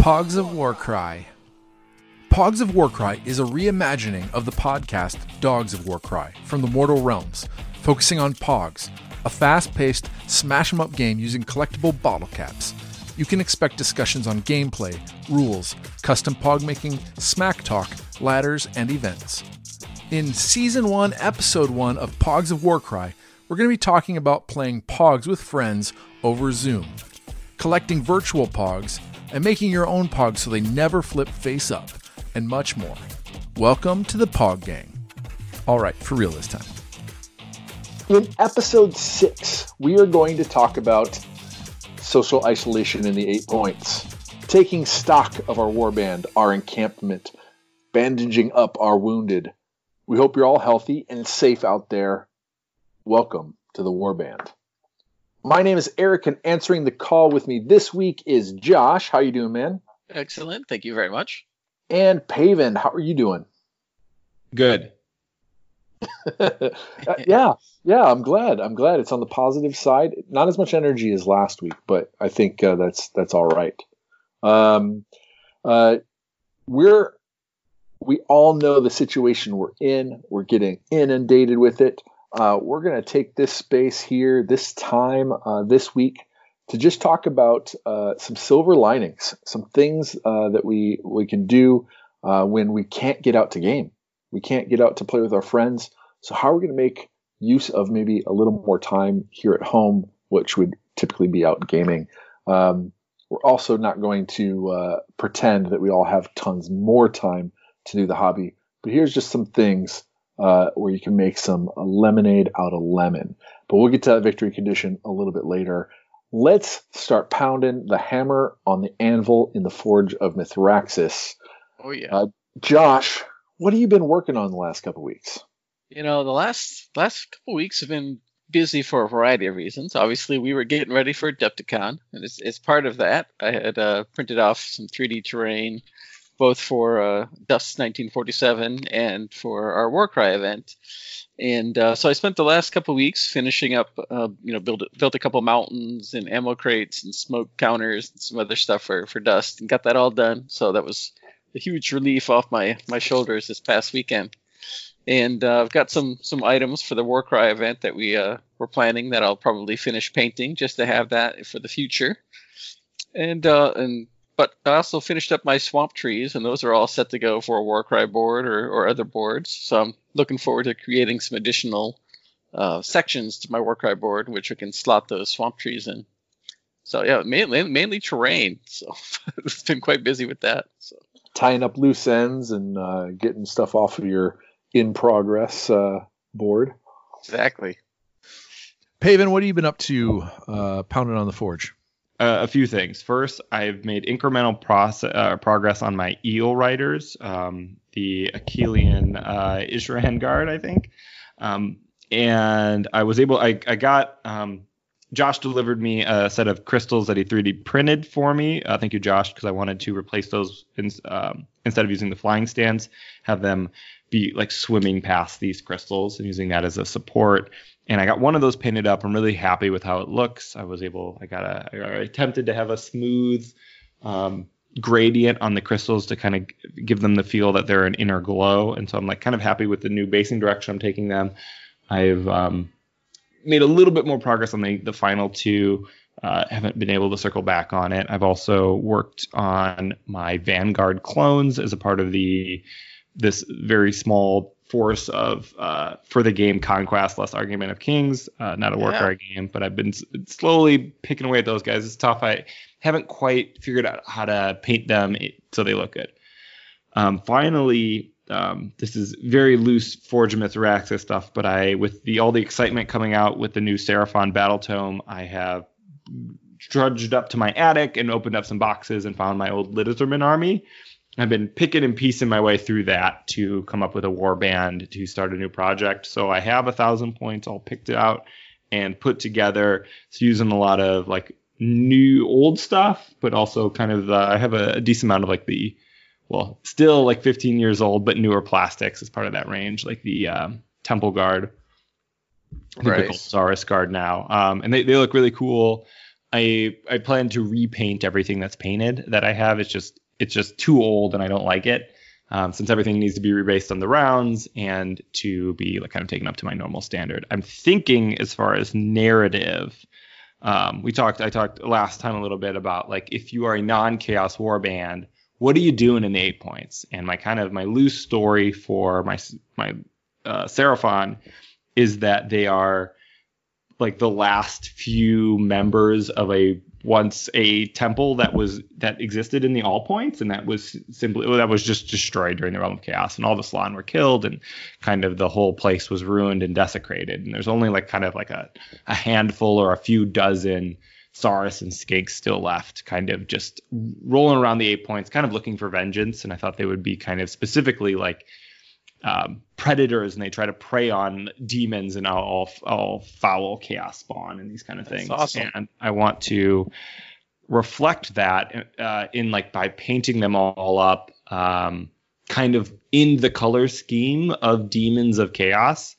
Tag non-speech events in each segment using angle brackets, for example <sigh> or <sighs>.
Pogs of Warcry. Pogs of Warcry is a reimagining of the podcast Dogs of Warcry from the Mortal Realms, focusing on Pogs, a fast paced, smash 'em up game using collectible bottle caps. You can expect discussions on gameplay, rules, custom Pog making, smack talk, ladders, and events. In Season 1, Episode 1 of Pogs of Warcry, we're going to be talking about playing Pogs with friends over Zoom, collecting virtual Pogs, and making your own Pogs so they never flip face up, and much more. Welcome to the Pog Gang. All right, for real this time. In episode six, we are going to talk about social isolation in the eight points, taking stock of our warband, our encampment, bandaging up our wounded. We hope you're all healthy and safe out there. Welcome to the warband. My name is Eric, and answering the call with me this week is Josh. How you doing, man? Excellent. Thank you very much. And Paven, how are you doing? Good. <laughs> Uh, yeah, yeah. I'm glad. I'm glad it's on the positive side. Not as much energy as last week, but I think uh, that's that's all right. Um, uh, we're we all know the situation we're in. We're getting inundated with it. Uh, we're going to take this space here, this time, uh, this week, to just talk about uh, some silver linings, some things uh, that we we can do uh, when we can't get out to game. We can't get out to play with our friends. So how are we going to make use of maybe a little more time here at home, which would typically be out gaming? Um, we're also not going to uh, pretend that we all have tons more time to do the hobby. But here's just some things uh, where you can make some lemonade out of lemon. But we'll get to that victory condition a little bit later. Let's start pounding the hammer on the anvil in the forge of Mithraxis. Oh yeah. Uh, Josh, what have you been working on the last couple weeks? You know, the last last couple weeks have been busy for a variety of reasons. Obviously, we were getting ready for Adepticon, and it's, it's part of that. I had uh, printed off some 3D terrain, both for uh, Dust 1947 and for our Warcry event. And uh, so I spent the last couple weeks finishing up, uh, you know, built built a couple mountains and ammo crates and smoke counters and some other stuff for for Dust, and got that all done. So that was a huge relief off my my shoulders this past weekend and uh, I've got some some items for the Warcry event that we uh, were planning that I'll probably finish painting just to have that for the future. And uh, and but I also finished up my swamp trees, and those are all set to go for a Warcry board or, or other boards. So I'm looking forward to creating some additional uh, sections to my Warcry board, which we can slot those swamp trees in. So yeah, mainly mainly terrain. <laughs> So it's been quite busy with that. So tying up loose ends and uh, getting stuff off of your in progress uh, board. Exactly. Paven, what have you been up to uh, pounding on the forge? Uh, a few things. First, I've made incremental uh, progress on my eel riders, um, the Akhelian uh, Ishlaen guard, I think. Um, and I was able, I, I got, um, Josh delivered me a set of crystals that he 3D printed for me. Uh, thank you, Josh, because I wanted to replace those in, um, instead of using the flying stands, have them be like swimming past these crystals and using that as a support. And I got one of those painted up. I'm really happy with how it looks. I was able, I got a, I attempted to have a smooth um, gradient on the crystals to kind of give them the feel that they're an inner glow. And so I'm like kind of happy with the new basing direction I'm taking them. I've um, made a little bit more progress on the, the final two. Uh, haven't been able to circle back on it. I've also worked on my Vanguard clones as a part of the this very small force of uh, for the game Conquest less Argument of Kings, uh, not a Warcry yeah. game, but I've been slowly picking away at those guys. It's tough. I haven't quite figured out how to paint them so they look good. Um, finally, um, this is very loose Forge Mithraxis stuff, but I with the all the excitement coming out with the new Seraphon Battle Tome, I have trudged up to my attic and opened up some boxes and found my old Lizardman army I've been picking and piecing my way through that to come up with a war band to start a new project. So I have a thousand points all picked out and put together. It's using a lot of like new old stuff, but also kind of uh, I have a, a, decent amount of like the well, still like 15 years old, but newer plastics as part of that range, like the um, Temple Guard. Right. Saurus Guard now, um, and they, they look really cool. I I plan to repaint everything that's painted that I have. It's just it's just too old and I don't like it. Um, since everything needs to be rebased on the rounds and to be like kind of taken up to my normal standard. I'm thinking as far as narrative. Um, we talked I talked last time a little bit about like if you are a non-chaos war band, what are you doing in the eight points? And my kind of my loose story for my my uh, Seraphon is that they are like the last few members of a once a temple that was that existed in the all points and that was simply well, that was just destroyed during the realm of chaos and all the Slann were killed and kind of the whole place was ruined and desecrated and there's only like kind of like a, a handful or a few dozen Saurus and Skinks still left, kind of just rolling around the eight points, kind of looking for vengeance. And I thought they would be kind of specifically like um, predators and they try to prey on demons and all, all foul chaos spawn and these kind of That's things. awesome. And I want to reflect that uh, in like by painting them all up, um, kind of in the color scheme of demons of chaos.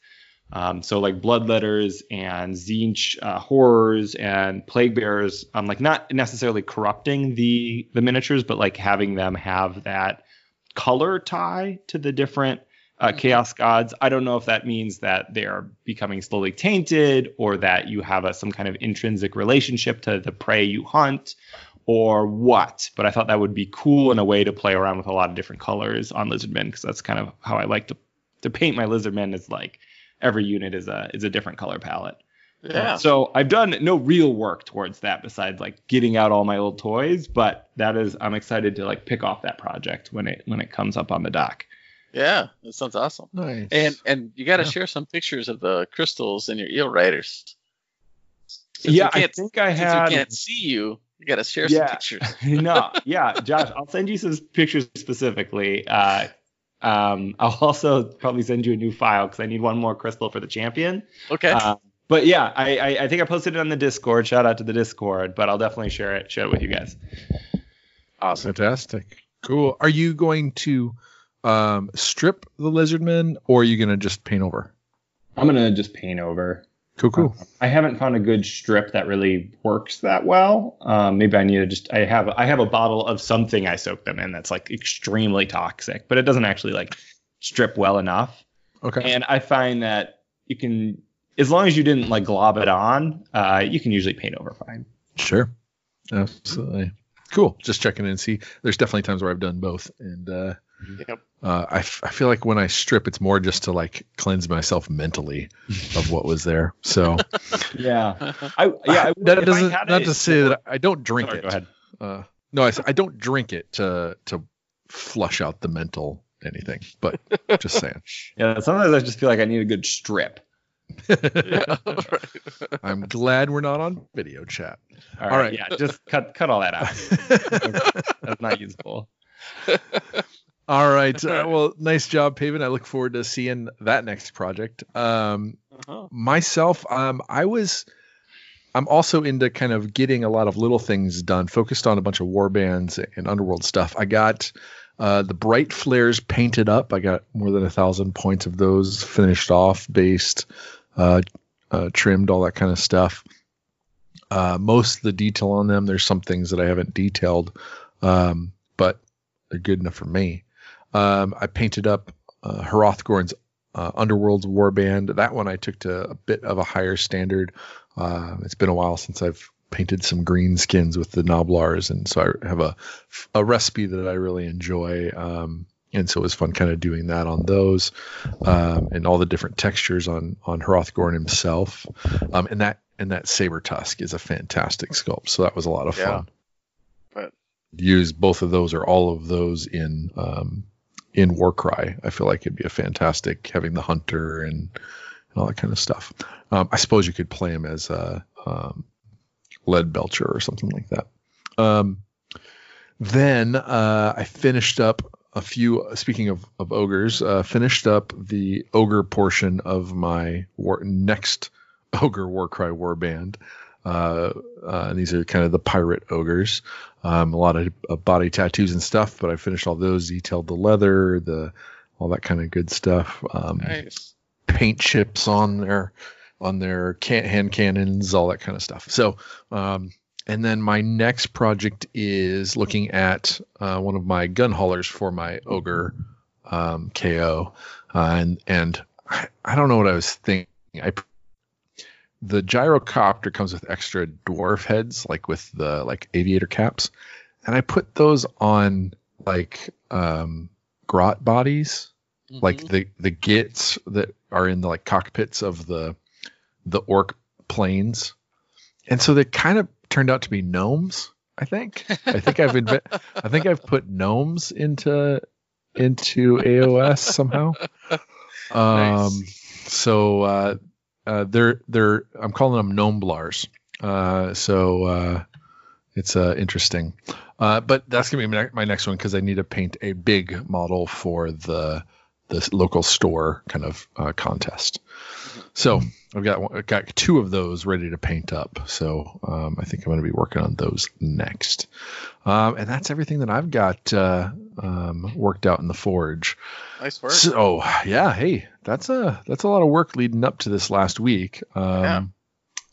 Um, so like bloodletters and Tzeentch uh, horrors and plague bearers, um, like not necessarily corrupting the the miniatures, but like having them have that color tie to the different uh, chaos gods. I don't know if that means that they are becoming slowly tainted or that you have a, some kind of intrinsic relationship to the prey you hunt or what. But I thought that would be cool in a way to play around with a lot of different colors on Lizardmen because that's kind of how I like to to paint my Lizardmen. Is like every unit is a is a different color palette. Yeah. So I've done no real work towards that besides like getting out all my old toys, but that is I'm excited to like pick off that project when it when it comes up on the dock. Yeah. That sounds awesome. Nice. And and you got to Yeah. share some pictures of the crystals in your eel riders. Since yeah, I can't, think I since had we can't see you, you got to share Yeah. some pictures. <laughs> no, yeah, Josh, I'll send you some pictures specifically. Uh, um, I'll also probably send you a new file because I need one more crystal for the champion. Okay. Uh, but yeah, I, I I think I posted it on the Discord. Shout out to the Discord, but I'll definitely share it share it with you guys. awesome. Fantastic. Cool. Are you going to um, strip the lizardmen or are you going to just paint over? I'm gonna just paint over. Cool, cool. I haven't found a good strip that really works that well. Um, maybe I need to just I have I have a bottle of something I soak them in that's like extremely toxic, but it doesn't actually like strip well enough. Okay. And I find that you can as long as you didn't like glob it on, uh, you can usually paint over fine. Sure. Absolutely. Cool. Just checking in and see. There's definitely times where I've done both. And uh, Yep. uh, I, f- I feel like when I strip, it's more just to like cleanse myself mentally of what was there. So <laughs> Yeah. I yeah, I, <sighs> that doesn't, not it- to say that I don't drink Sorry, it. go ahead. Uh, no, I, I don't drink it to, to flush out the mental anything, but just saying. <laughs> Yeah, sometimes I just feel like I need a good strip. Yeah. <laughs> I'm glad we're not on video chat. All All right, right. yeah, just cut cut all that out. That's not useful. All right. <laughs> Uh, well, nice job, Paven. I look forward to seeing that next project. Um, Uh-huh. myself, um, I was, I'm also into kind of getting a lot of little things done, focused on a bunch of war bands and underworld stuff. I got uh, the bright flares painted up. I got more than a thousand points of those finished off, based, uh, uh, trimmed, all that kind of stuff. Uh, most of the detail on them, there's some things that I haven't detailed, um, but they're good enough for me. Um, I painted up uh, Hrothgorn's uh, Underworld's Warband. That one I took to a bit of a higher standard. Uh, it's been a while since I've painted some green skins with the Gnoblars, and so I have a a recipe that I really enjoy. Um, and so it was fun kind of doing that on those, um, and all the different textures on on Hrothgorn himself. Um, and that and that saber tusk is a fantastic sculpt. So that was a lot of Yeah. fun. But- Use both of those or all of those in um, in Warcry. I feel like it'd be a fantastic having the hunter and, and all that kind of stuff. Um, I suppose you could play him as a um, lead belcher or something like that. Um, then uh, I finished up a few. Speaking of, of ogres, uh, finished up the ogre portion of my war, next <laughs> ogre Warcry warband. Uh, uh, and these are kind of the pirate ogres. Um, a lot of uh, body tattoos and stuff, but I finished all those, detailed the leather, the all that kind of good stuff. Um, Nice. paint chips on their on their can- hand cannons, all that kind of stuff. So um, and then my next project is looking at uh, one of my gun haulers for my ogre um, KO, uh, and and I, I, don't know what I was thinking. I the gyrocopter comes with extra dwarf heads, like with the like aviator caps, and I put those on like um, grot bodies, mm-hmm. like the the gits that are in the like cockpits of the the orc planes, and so they kind of turned out to be gnomes. I think. I think I've inve- I think I've put gnomes into into AOS somehow. <laughs> Um, nice. so uh, uh, they're they're I'm calling them gnome blars. Uh, so uh, it's uh, interesting. Uh, but that's gonna be my, my next one because I need to paint a big model for the the local store kind of uh, contest. So I've got I've got two of those ready to paint up. So um, I think I'm going to be working on those next. Um, and that's everything that I've got uh, um, worked out in the forge. Nice work. So yeah, hey, that's a that's a lot of work leading up to this last week. Um, yeah.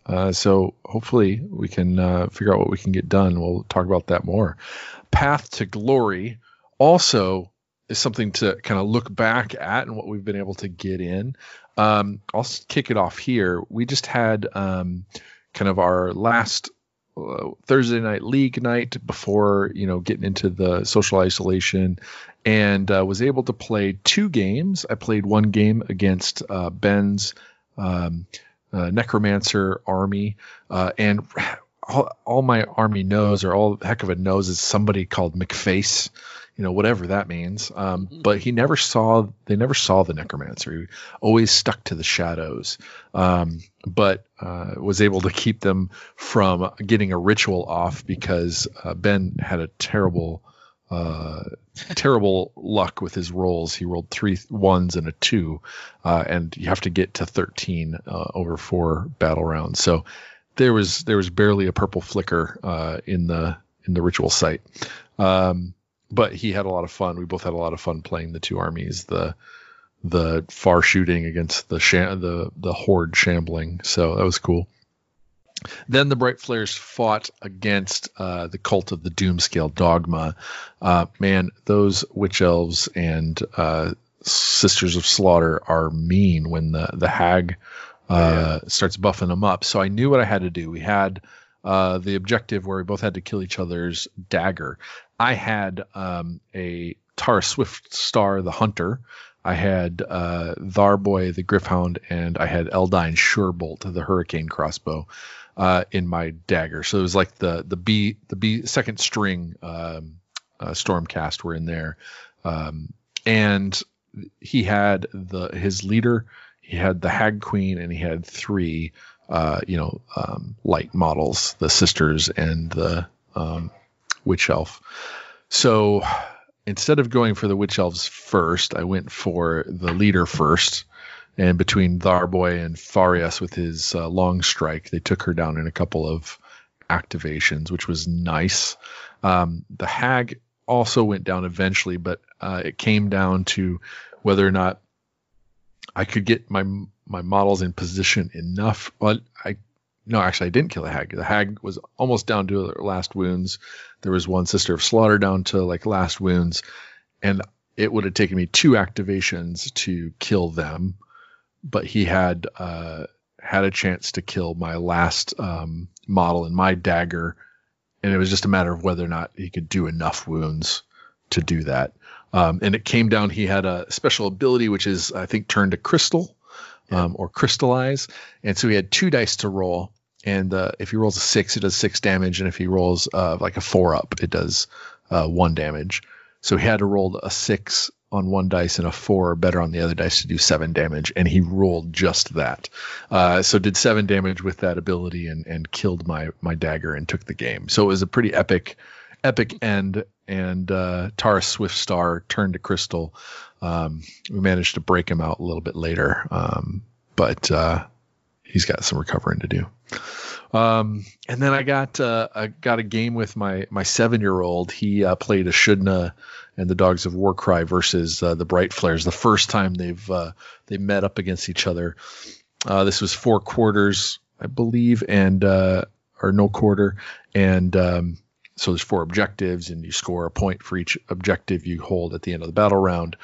Uh, so hopefully we can uh, figure out what we can get done. We'll talk about that more. Path to Glory also is something to kind of look back at and what we've been able to get in. Um, I'll kick it off here. We just had um, kind of our last uh, Thursday night league night before you know getting into the social isolation, and uh, was able to play two games. I played one game against uh, Ben's um, uh, Necromancer army, uh, and <sighs> all, all, my army knows, or all heck of it knows, is somebody called McFace you know whatever that means. Um, mm-hmm. but he never saw they never saw the necromancer. He always stuck to the shadows. Um, but uh, was able to keep them from getting a ritual off because uh, ben had a terrible uh, terrible luck with his rolls. He rolled three ones and a two uh, and you have to get to 13 uh, over four battle rounds. So there was there was barely a purple flicker uh, in the in the ritual site. Um, but he had a lot of fun. We both had a lot of fun playing the two armies. The the far shooting against the sham- the the horde shambling. So that was cool. Then the Bright Flares fought against uh, the cult of the Doomscale Dogma. Uh, man, those witch elves and uh, Sisters of Slaughter are mean when the the hag uh, yeah. starts buffing them up. So I knew what I had to do. We had uh, the objective where we both had to kill each other's dagger. I had um, a Tara Swift Star, the Hunter. I had uh, Tharboy, the Gryph-hound, and I had Eldine Surebolt, the Hurricane crossbow, uh, in my dagger. So it was like the the B the B second string um, uh, Stormcast were in there, um, and he had the his leader. He had the Hag Queen, and he had three, uh, you know, um, light models, the sisters and the um, witch elf. So instead of going for the witch elves first, I went for the leader first. And between Tharboy and Farias with his uh, long strike, they took her down in a couple of activations, which was nice. Um, the hag also went down eventually, but uh, it came down to whether or not I could get my my models in position enough. Well, I no, actually, I didn't kill the hag. The hag was almost down to her last wounds. There was one sister of slaughter down to like last wounds, and it would have taken me two activations to kill them. But he had uh, had a chance to kill my last um, model in my dagger, and it was just a matter of whether or not he could do enough wounds to do that. Um, and it came down. He had a special ability, which is I think turn to crystal. Um, or crystallize. And so he had two dice to roll and uh, if he rolls a six, it does six damage, and if he rolls uh, like a four up, it does uh, one damage. So he had to roll a six on one dice and a four or better on the other dice to do seven damage, and he rolled just that. Uh, so did seven damage with that ability and and killed my my dagger and took the game. So it was a pretty epic epic end. And uh, Tara Swift Star turned to Crystal. Um, we managed to break him out a little bit later, um, but uh, he's got some recovering to do. Um, and then I got uh, I got a game with my my seven year old. He uh, played Ashudna and the Dogs of Warcry versus uh, the Bright Flares. The first time they've uh, they met up against each other. Uh, this was four quarters, I believe, and uh, or no quarter, and um, so there's four objectives, and you score a point for each objective you hold at the end of the battle round.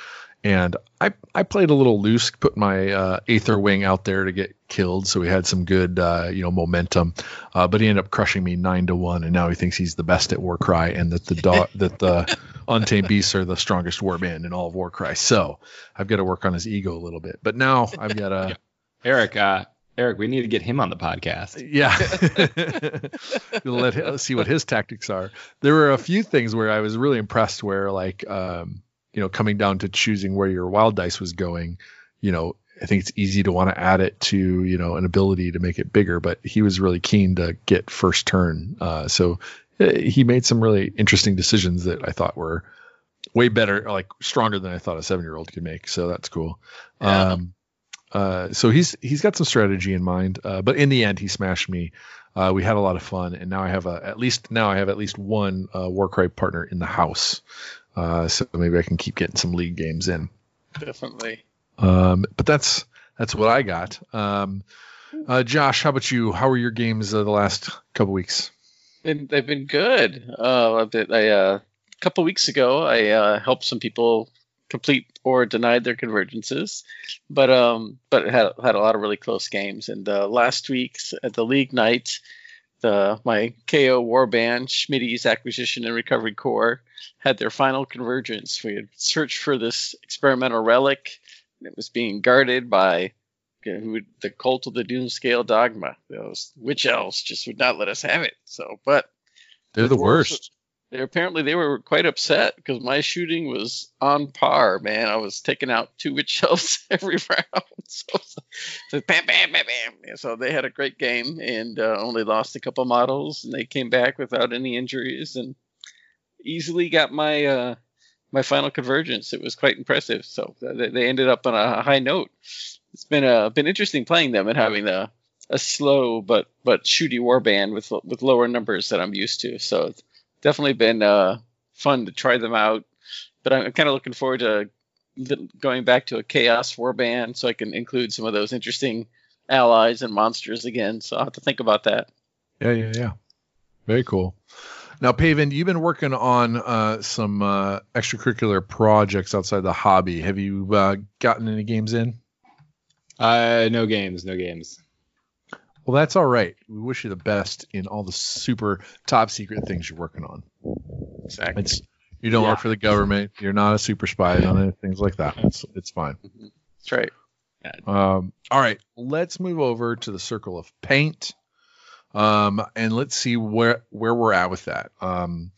And I, I played a little loose, put my uh, Aether Wing out there to get killed, so we had some good uh, you know momentum. Uh, but he ended up crushing me nine to one, and now he thinks he's the best at Warcry, and that the dog <laughs> that the Untamed Beasts are the strongest warband in all of Warcry. So I've got to work on his ego a little bit. But now I've <laughs> got to. Eric, uh, Eric, we need to get him on the podcast. <laughs> Yeah. let him, see what his tactics are. There were a few things where I was really impressed where like um, you know, coming down to choosing where your wild dice was going, you know, I think it's easy to want to add it to, you know, an ability to make it bigger, but he was really keen to get first turn. Uh, so uh, he made some really interesting decisions that I thought were way better, like stronger than I thought a seven year old could make. So that's cool. Yeah. Um, uh, so he's he's got some strategy in mind, uh, but in the end, he smashed me. Uh, we had a lot of fun, and now I have a at least now I have at least one uh, Warcry partner in the house. Uh, so maybe I can keep getting some league games in. Definitely. Um, but that's that's what I got. Um, uh, Josh, how about you? How were your games uh, the last couple weeks? Been, they've been good. Uh, a bit- I, uh, a couple weeks ago, I uh, helped some people complete or denied their convergences, but um, but had had a lot of really close games. And uh, last week's at the league night, the my KO Warband Schmitty's Acquisition and Recovery Corps had their final convergence. We had searched for this experimental relic. And it was being guarded by you know, who the cult of the Doomscale Dogma. Those witch elves just would not let us have it. So, but They're the worst. They apparently they were quite upset because my shooting was on par, man. I was taking out two elves <laughs> every round. <laughs> So, so bam, bam, bam, bam. So they had a great game and uh, only lost a couple models, and they came back without any injuries and easily got my uh, my final convergence. It was quite impressive. So they, they ended up on a high note. It's been uh, been interesting playing them and having a a slow but but shooty warband with with lower numbers that I'm used to. So definitely been uh, fun to try them out. But I'm kind of looking forward to going back to a chaos warband so I can include some of those interesting allies and monsters again. So I'll have to think about that. Yeah, yeah, yeah. Very cool. Now, Paven, you've been working on uh, some uh, extracurricular projects outside the hobby. Have you uh, gotten any games in? Uh, no games, no games. Well, that's all right. We wish you the best in all the super top secret things you're working on. Exactly. It's you don't Yeah. work for the government. You're not a super spy on it. Things like that. It's it's fine. That's right. Um, all right, let's move over to the circle of paint, um, and let's see where where we're at with that. Um,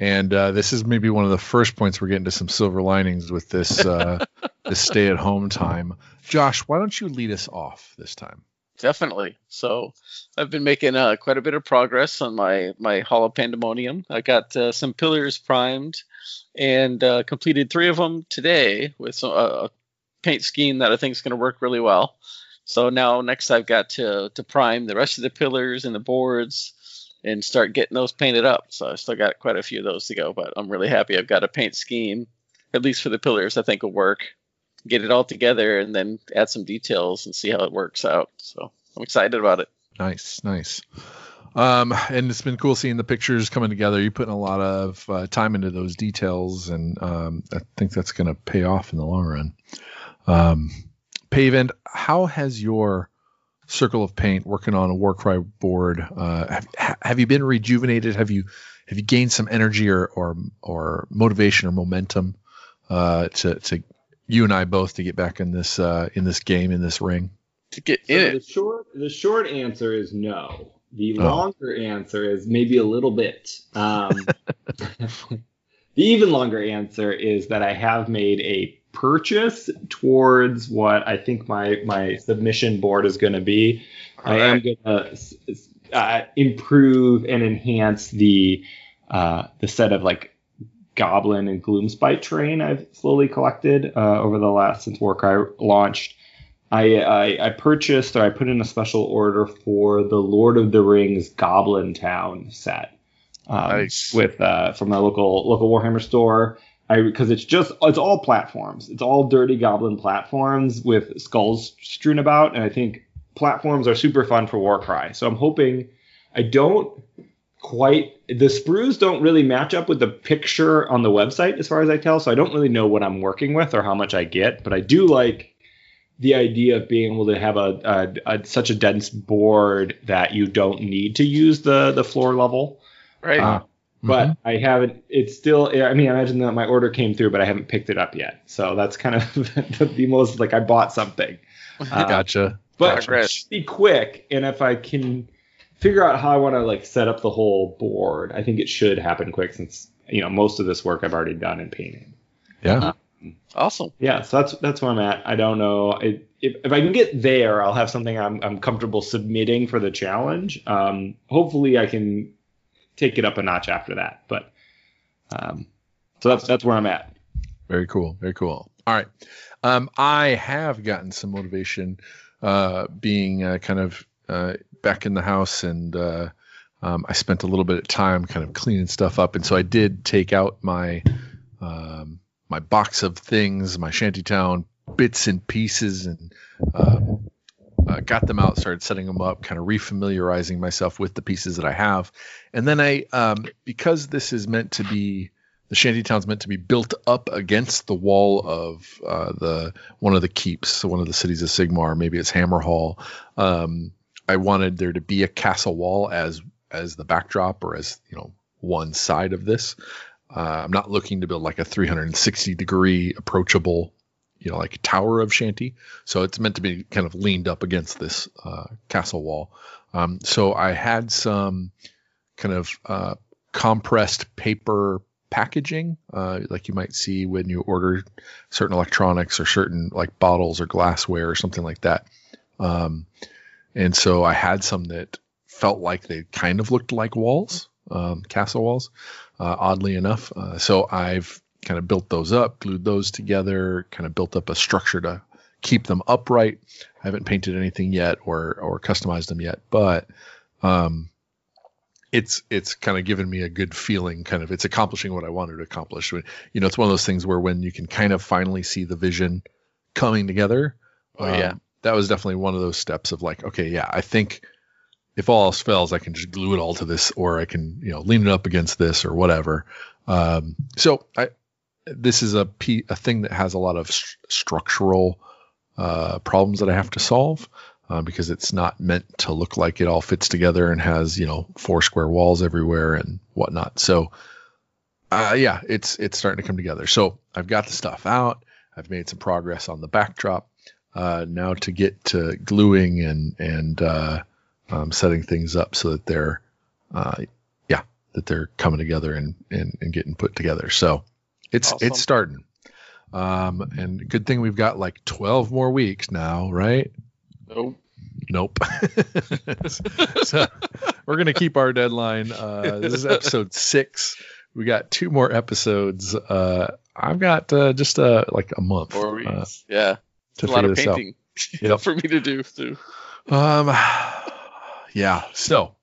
and uh, this is maybe one of the first points we're getting to some silver linings with this uh, <laughs> this stay at home time. Josh, why don't you lead us off this time? Definitely. So I've been making uh, quite a bit of progress on my my Hall of Pandemonium. I got uh, some pillars primed and uh, completed three of them today with some, uh, a paint scheme that I think is going to work really well. So now next I've got to to prime the rest of the pillars and the boards and start getting those painted up. So I still got quite a few of those to go, but I'm really happy I've got a paint scheme at least for the pillars I think will work get it all together and then add some details and see how it works out. So I'm excited about it. Nice, nice. Um, and it's been cool seeing the pictures coming together. You're putting a lot of uh, time into those details, and um, I think that's going to pay off in the long run. Um, how has your circle of paint working on a Warcry board? Uh, have, have you been rejuvenated? Have you have you gained some energy or or, or motivation or momentum uh, to to you and I both to get back in this uh, in this game in this ring? To get So in the it, short the short answer is no. The Oh. longer answer is maybe a little bit. Um, <laughs> the even longer answer is that I have made a purchase towards what I think my my submission board is going to be. I am going to uh, improve and enhance the uh, the set of like goblin and gloomspite terrain I've slowly collected uh, over the last since Warcry launched. I, I I purchased or I put in a special order for the Lord of the Rings Goblin Town set. Um, Nice. With uh, from a local local Warhammer store. I because it's just it's all platforms. It's all dirty goblin platforms with skulls strewn about, and I think platforms are super fun for Warcry. So I'm hoping I don't quite the sprues don't really match up with the picture on the website as far as I tell. So I don't really know what I'm working with or how much I get, but I do like the idea of being able to have a, a, a such a dense board that you don't need to use the the floor level. Right. Uh, but mm-hmm. I haven't. It's still. I mean, I imagine that my order came through, but I haven't picked it up yet. So that's kind of <laughs> the most like I bought something. <laughs> Uh, gotcha. But gotcha. be quick, and if I can figure out how I want to like set up the whole board, I think it should happen quick since you know most of this work I've already done in painting. Yeah. Um, awesome. Yeah, so that's that's where I'm at. I don't know it, if if I can get there, I'll have something I'm I'm comfortable submitting for the challenge. Um, hopefully, I can take it up a notch after that. But um, so that's that's where I'm at. Very cool. Very cool. All right. Um, I have gotten some motivation uh, being uh, kind of uh, back in the house and uh, um, I spent a little bit of time kind of cleaning stuff up. And so I did take out my um, my box of things, my shantytown bits and pieces, and um, uh, got them out, started setting them up, kind of refamiliarizing myself with the pieces that I have. And then I, um, because this is meant to be the shantytown's meant to be built up against the wall of uh, the one of the keeps, one of the cities of Sigmar. Maybe it's Hammerhal. Um, I wanted there to be a castle wall as as the backdrop or as you know one side of this. Uh, I'm not looking to build like a 360 degree approachable, you know, like tower of shanty. So it's meant to be kind of leaned up against this uh, castle wall. Um, so I had some kind of uh, compressed paper packaging, uh, like you might see when you order certain electronics or certain like bottles or glassware or something like that. Um, and so I had some that felt like they kind of looked like walls, um, castle walls, uh, oddly enough. Uh, so I've kind of built those up, glued those together, kind of built up a structure to keep them upright. I haven't painted anything yet or or customized them yet, but um, it's it's kind of given me a good feeling. Kind of, it's accomplishing what I wanted to accomplish. You know, it's one of those things where when you can kind of finally see the vision coming together. Oh um, yeah that was definitely one of those steps of like, okay, yeah, I think if all else fails, I can just glue it all to this, or I can, you know, lean it up against this or whatever. Um, so I, this is a p a thing that has a lot of st- structural uh, problems that I have to solve uh, because it's not meant to look like it all fits together and has, you know, four square walls everywhere and whatnot. So, uh, yeah, it's it's starting to come together. So I've got the stuff out. I've made some progress on the backdrop uh, now to get to gluing and and uh, um, setting things up so that they're uh, yeah that they're coming together and, and and getting put together. So it's awesome. it's starting. Um, and good thing we've got like 12 more weeks now, right? Nope. Nope. <laughs> so we're gonna keep our deadline. Uh, this is episode six. We got two more episodes. Uh, I've got uh, just uh, like a month. Four weeks. Uh, yeah to a lot of painting <laughs> yep. for me to do too. Um, yeah. So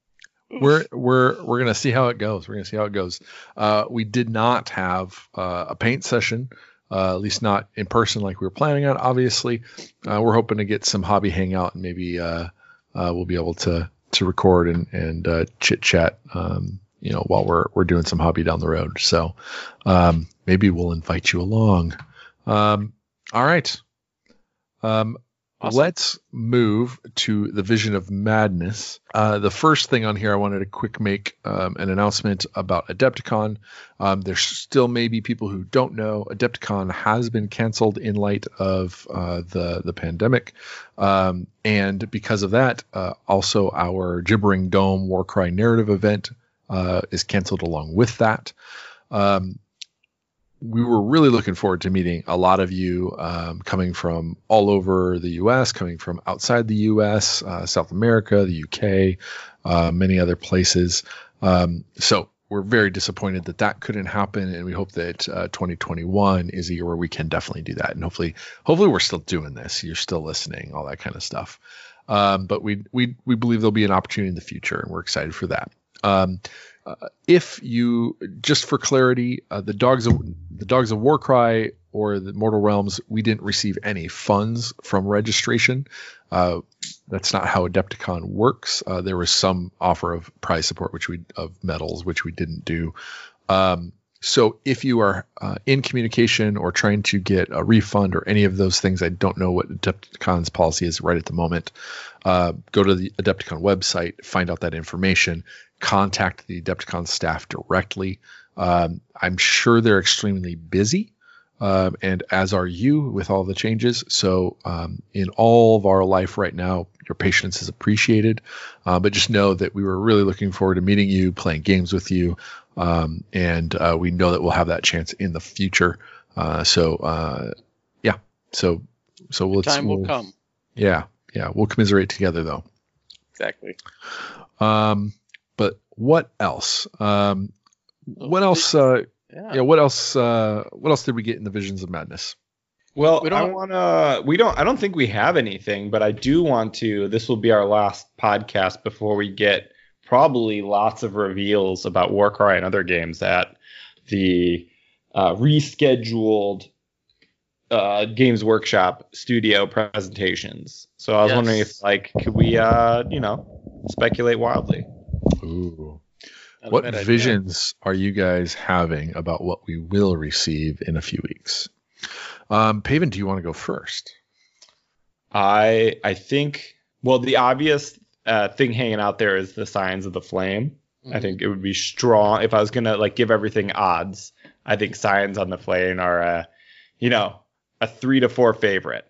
we're we're we're gonna see how it goes. We're gonna see how it goes. Uh, we did not have uh, a paint session, uh, at least not in person like we were planning on. Obviously, uh, we're hoping to get some hobby hangout and maybe uh, uh, we'll be able to to record and and uh, chit chat. Um, you know, while we're we're doing some hobby down the road. So um, maybe we'll invite you along. Um, all right. Um, awesome. Let's move to the Vision of Madness. Uh, the first thing on here, I wanted to quick make um, an announcement about Adepticon. Um, there still may be people who don't know Adepticon has been canceled in light of uh, the the pandemic, um, and because of that, uh, also our Gibbering Dome Warcry narrative event uh, is canceled along with that. Um, we were really looking forward to meeting a lot of you um, coming from all over the U.S., coming from outside the U.S., uh, South America, the U.K., uh, many other places. Um, so we're very disappointed that that couldn't happen, and we hope that uh, 2021 is a year where we can definitely do that. And hopefully, hopefully we're still doing this. You're still listening, all that kind of stuff. Um, but we we we believe there'll be an opportunity in the future, and we're excited for that. Um, if you just for clarity, uh, the dogs of the dogs of Warcry or the Mortal Realms, we didn't receive any funds from registration. Uh, that's not how Adepticon works. Uh, there was some offer of prize support, which we of medals, which we didn't do. Um, so if you are uh, in communication or trying to get a refund or any of those things, I don't know what Adepticon's policy is right at the moment. Uh, go to the Adepticon website, find out that information, contact the Adepticon staff directly. Um, I'm sure they're extremely busy. Um, and as are you with all the changes. So, um, in all of our life right now, your patience is appreciated. Uh, but just know that we were really looking forward to meeting you, playing games with you, um, and uh, we know that we'll have that chance in the future. Uh, so, uh, yeah. So, so we'll time will come. Yeah, yeah. We'll commiserate together, though. Exactly. Um, but what else? Um, what else? Uh, yeah. yeah. What else? Uh, what else did we get in the Visions of Madness? Well, we don't, I want to. We don't. I don't think we have anything, but I do want to. This will be our last podcast before we get probably lots of reveals about Warcry and other games at the uh, rescheduled uh, Games Workshop studio presentations. So I was yes. wondering if, like, could we, uh, you know, speculate wildly? Ooh what visions idea. are you guys having about what we will receive in a few weeks? Um, Paven, do you want to go first? I I think well the obvious uh, thing hanging out there is the Scions of the flame. Mm-hmm. I think it would be strong if I was gonna like give everything odds. I think Scions on the flame are a you know a three to four favorite.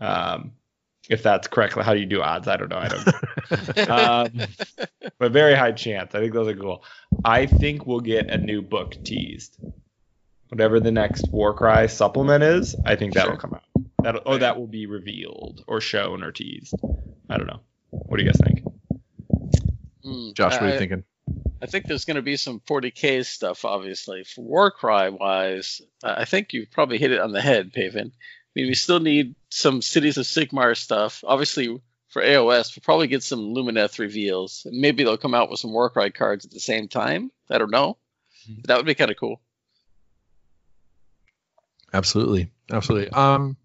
Um, if that's correctly how do you do odds i don't know i don't <laughs> um, but very high chance i think those are cool i think we'll get a new book teased whatever the next warcry supplement is i think that'll sure. come out that or that will be revealed or shown or teased i don't know what do you guys think mm, josh what are you thinking I think there's going to be some 40k stuff, obviously. For Warcry wise, I think you probably hit it on the head, Paven I mean, we still need some Cities of Sigmar stuff. Obviously, for AOS, we'll probably get some Lumineth reveals. Maybe they'll come out with some Warcry cards at the same time. I don't know. Mm-hmm. That would be kind of cool. Absolutely, absolutely. Um,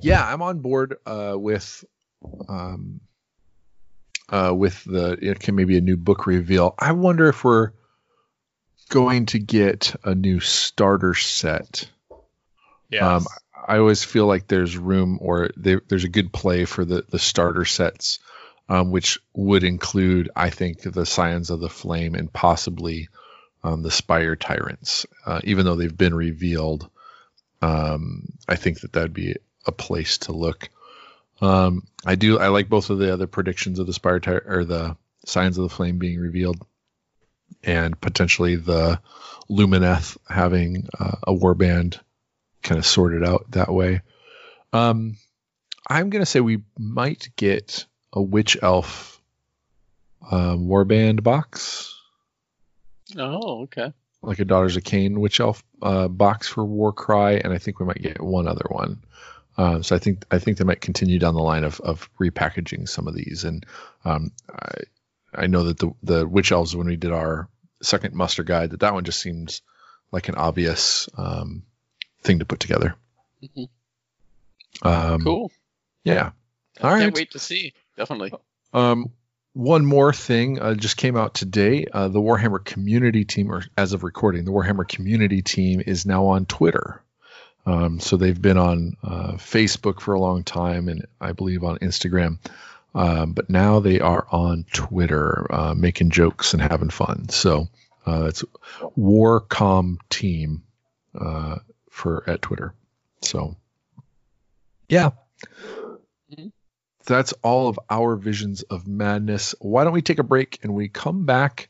yeah, I'm on board uh, with um, uh, with the it can maybe a new book reveal. I wonder if we're going to get a new starter set. Yes. Um, I always feel like there's room or there, there's a good play for the the starter sets, um, which would include, I think, the Scions of the Flame and possibly um, the Spire Tyrants. Uh, even though they've been revealed, um, I think that that'd be a place to look. Um, I do. I like both of the other predictions of the Spire or the Scions of the Flame being revealed, and potentially the Lumineth having uh, a warband kind of sorted out that way. Um, I'm gonna say we might get a witch elf um, warband box. Oh, okay. Like a Daughters of Khaine witch elf uh, box for Warcry, and I think we might get one other one. Um, so I think I think they might continue down the line of, of repackaging some of these, and um, I I know that the the witch elves when we did our second muster guide that that one just seems like an obvious um, thing to put together. Mm-hmm. Um, cool. Yeah. I All right. Can't wait to see. Definitely. Um, one more thing uh, just came out today. Uh, the Warhammer community team, or as of recording, the Warhammer community team is now on Twitter. Um, so they've been on uh, Facebook for a long time, and I believe on Instagram. Um, but now they are on Twitter, uh, making jokes and having fun. So uh, it's Warcom Team uh, for at Twitter. So, yeah. Mm-hmm. That's all of our visions of madness. Why don't we take a break and we come back?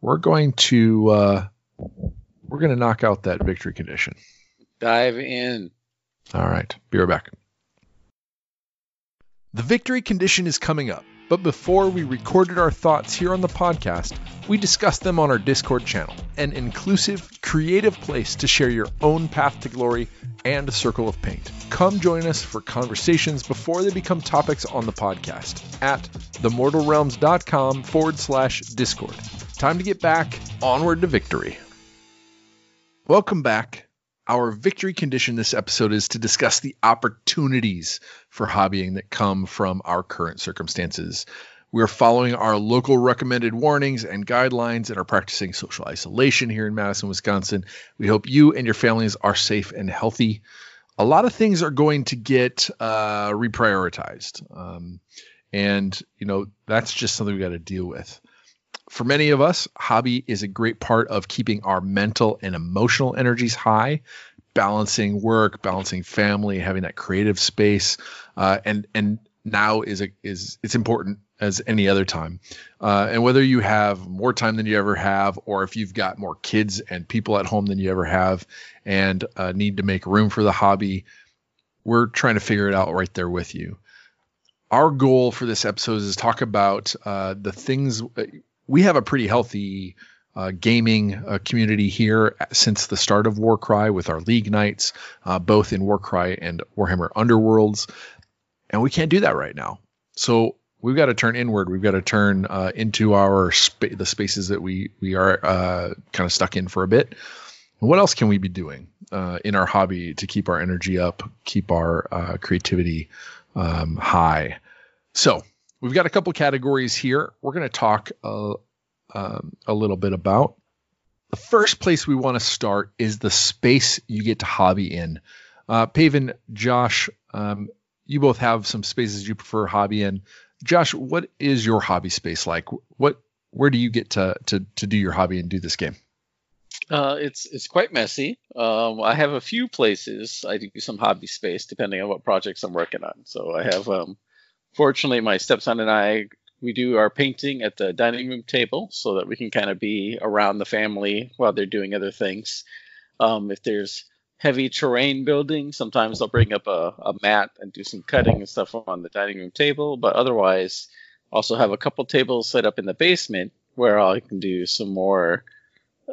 We're going to uh, we're going to knock out that victory condition. Dive in. All right. Be right back. The victory condition is coming up. But before we recorded our thoughts here on the podcast, we discussed them on our Discord channel, an inclusive, creative place to share your own path to glory and a circle of paint. Come join us for conversations before they become topics on the podcast at themortalrealms.com forward slash Discord. time to get back onward to victory. Welcome back. Our victory condition this episode is to discuss the opportunities for hobbying that come from our current circumstances. We're following our local recommended warnings and guidelines and are practicing social isolation here in Madison, Wisconsin. We hope you and your families are safe and healthy. A lot of things are going to get uh, reprioritized. Um, and, you know, that's just something we got to deal with for many of us, hobby is a great part of keeping our mental and emotional energies high, balancing work, balancing family, having that creative space, uh, and and now is a is it's important as any other time. Uh, and whether you have more time than you ever have, or if you've got more kids and people at home than you ever have, and uh, need to make room for the hobby, we're trying to figure it out right there with you. Our goal for this episode is talk about uh, the things we have a pretty healthy uh, gaming uh, community here since the start of Warcry with our league nights, uh, both in Warcry and Warhammer Underworlds, and we can't do that right now. So we've got to turn inward. We've got to turn uh, into our the spaces that we we are uh, kind of stuck in for a bit. What else can we be doing uh, in our hobby to keep our energy up, keep our creativity um, high? So We've got a couple categories here. We're going to talk uh, um, a little bit about. The first place we want to start is the space you get to hobby in. Uh, Paven, Josh, um, you both have some spaces you prefer hobby in. Josh, what is your hobby space like? What where do you get to to to do your hobby and do this game? Uh, it's it's quite messy. Um, I have a few places I do some hobby space depending on what projects I'm working on. So I have um, fortunately, my stepson and I we do our painting at the dining room table so that we can kind of be around the family while they're doing other things. Um, if there's heavy terrain building, sometimes I'll bring up a, a mat and do some cutting and stuff on the dining room table. But otherwise, also have a couple tables set up in the basement where I can do some more,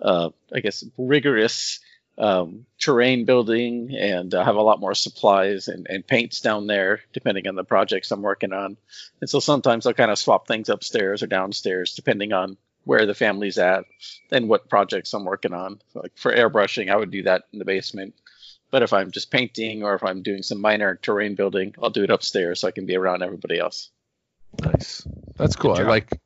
uh, I guess, rigorous um, terrain building and uh, have a lot more supplies and, and paints down there, depending on the projects I'm working on. And so sometimes I'll kind of swap things upstairs or downstairs, depending on where the family's at and what projects I'm working on. So like for airbrushing, I would do that in the basement. But if I'm just painting or if I'm doing some minor terrain building, I'll do it upstairs so I can be around everybody else. Nice. That's cool. I like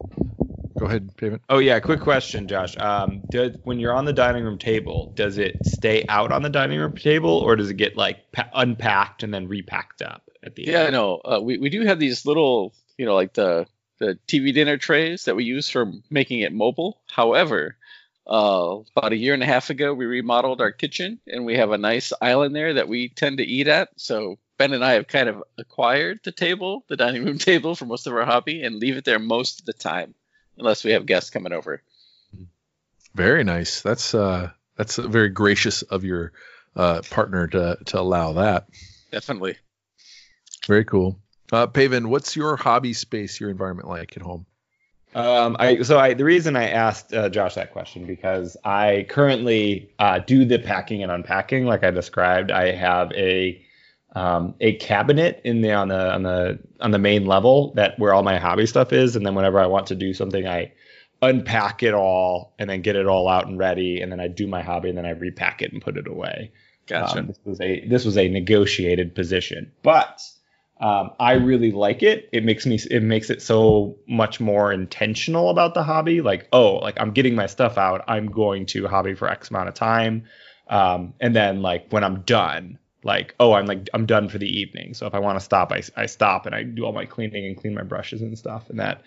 Go ahead, Paven. Oh yeah, quick question, Josh. Um, does, when you're on the dining room table, does it stay out on the dining room table, or does it get like pa- unpacked and then repacked up at the yeah, end? Yeah, no. Uh, we we do have these little, you know, like the the TV dinner trays that we use for making it mobile. However, uh, about a year and a half ago, we remodeled our kitchen, and we have a nice island there that we tend to eat at. So Ben and I have kind of acquired the table, the dining room <laughs> table, for most of our hobby, and leave it there most of the time unless we have guests coming over. Very nice. That's uh that's very gracious of your uh partner to to allow that. Definitely. Very cool. Uh Paven, what's your hobby space, your environment like at home? Um, I so I the reason I asked uh, Josh that question because I currently uh, do the packing and unpacking like I described. I have a um, a cabinet in the on the on the on the main level that where all my hobby stuff is, and then whenever I want to do something, I unpack it all and then get it all out and ready, and then I do my hobby and then I repack it and put it away. Gotcha. Um, this was a this was a negotiated position, but um, I really like it. It makes me it makes it so much more intentional about the hobby. Like oh, like I'm getting my stuff out. I'm going to hobby for X amount of time, um, and then like when I'm done, like oh i'm like i'm done for the evening. So if i want to stop I, I stop and i do all my cleaning and clean my brushes and stuff and that.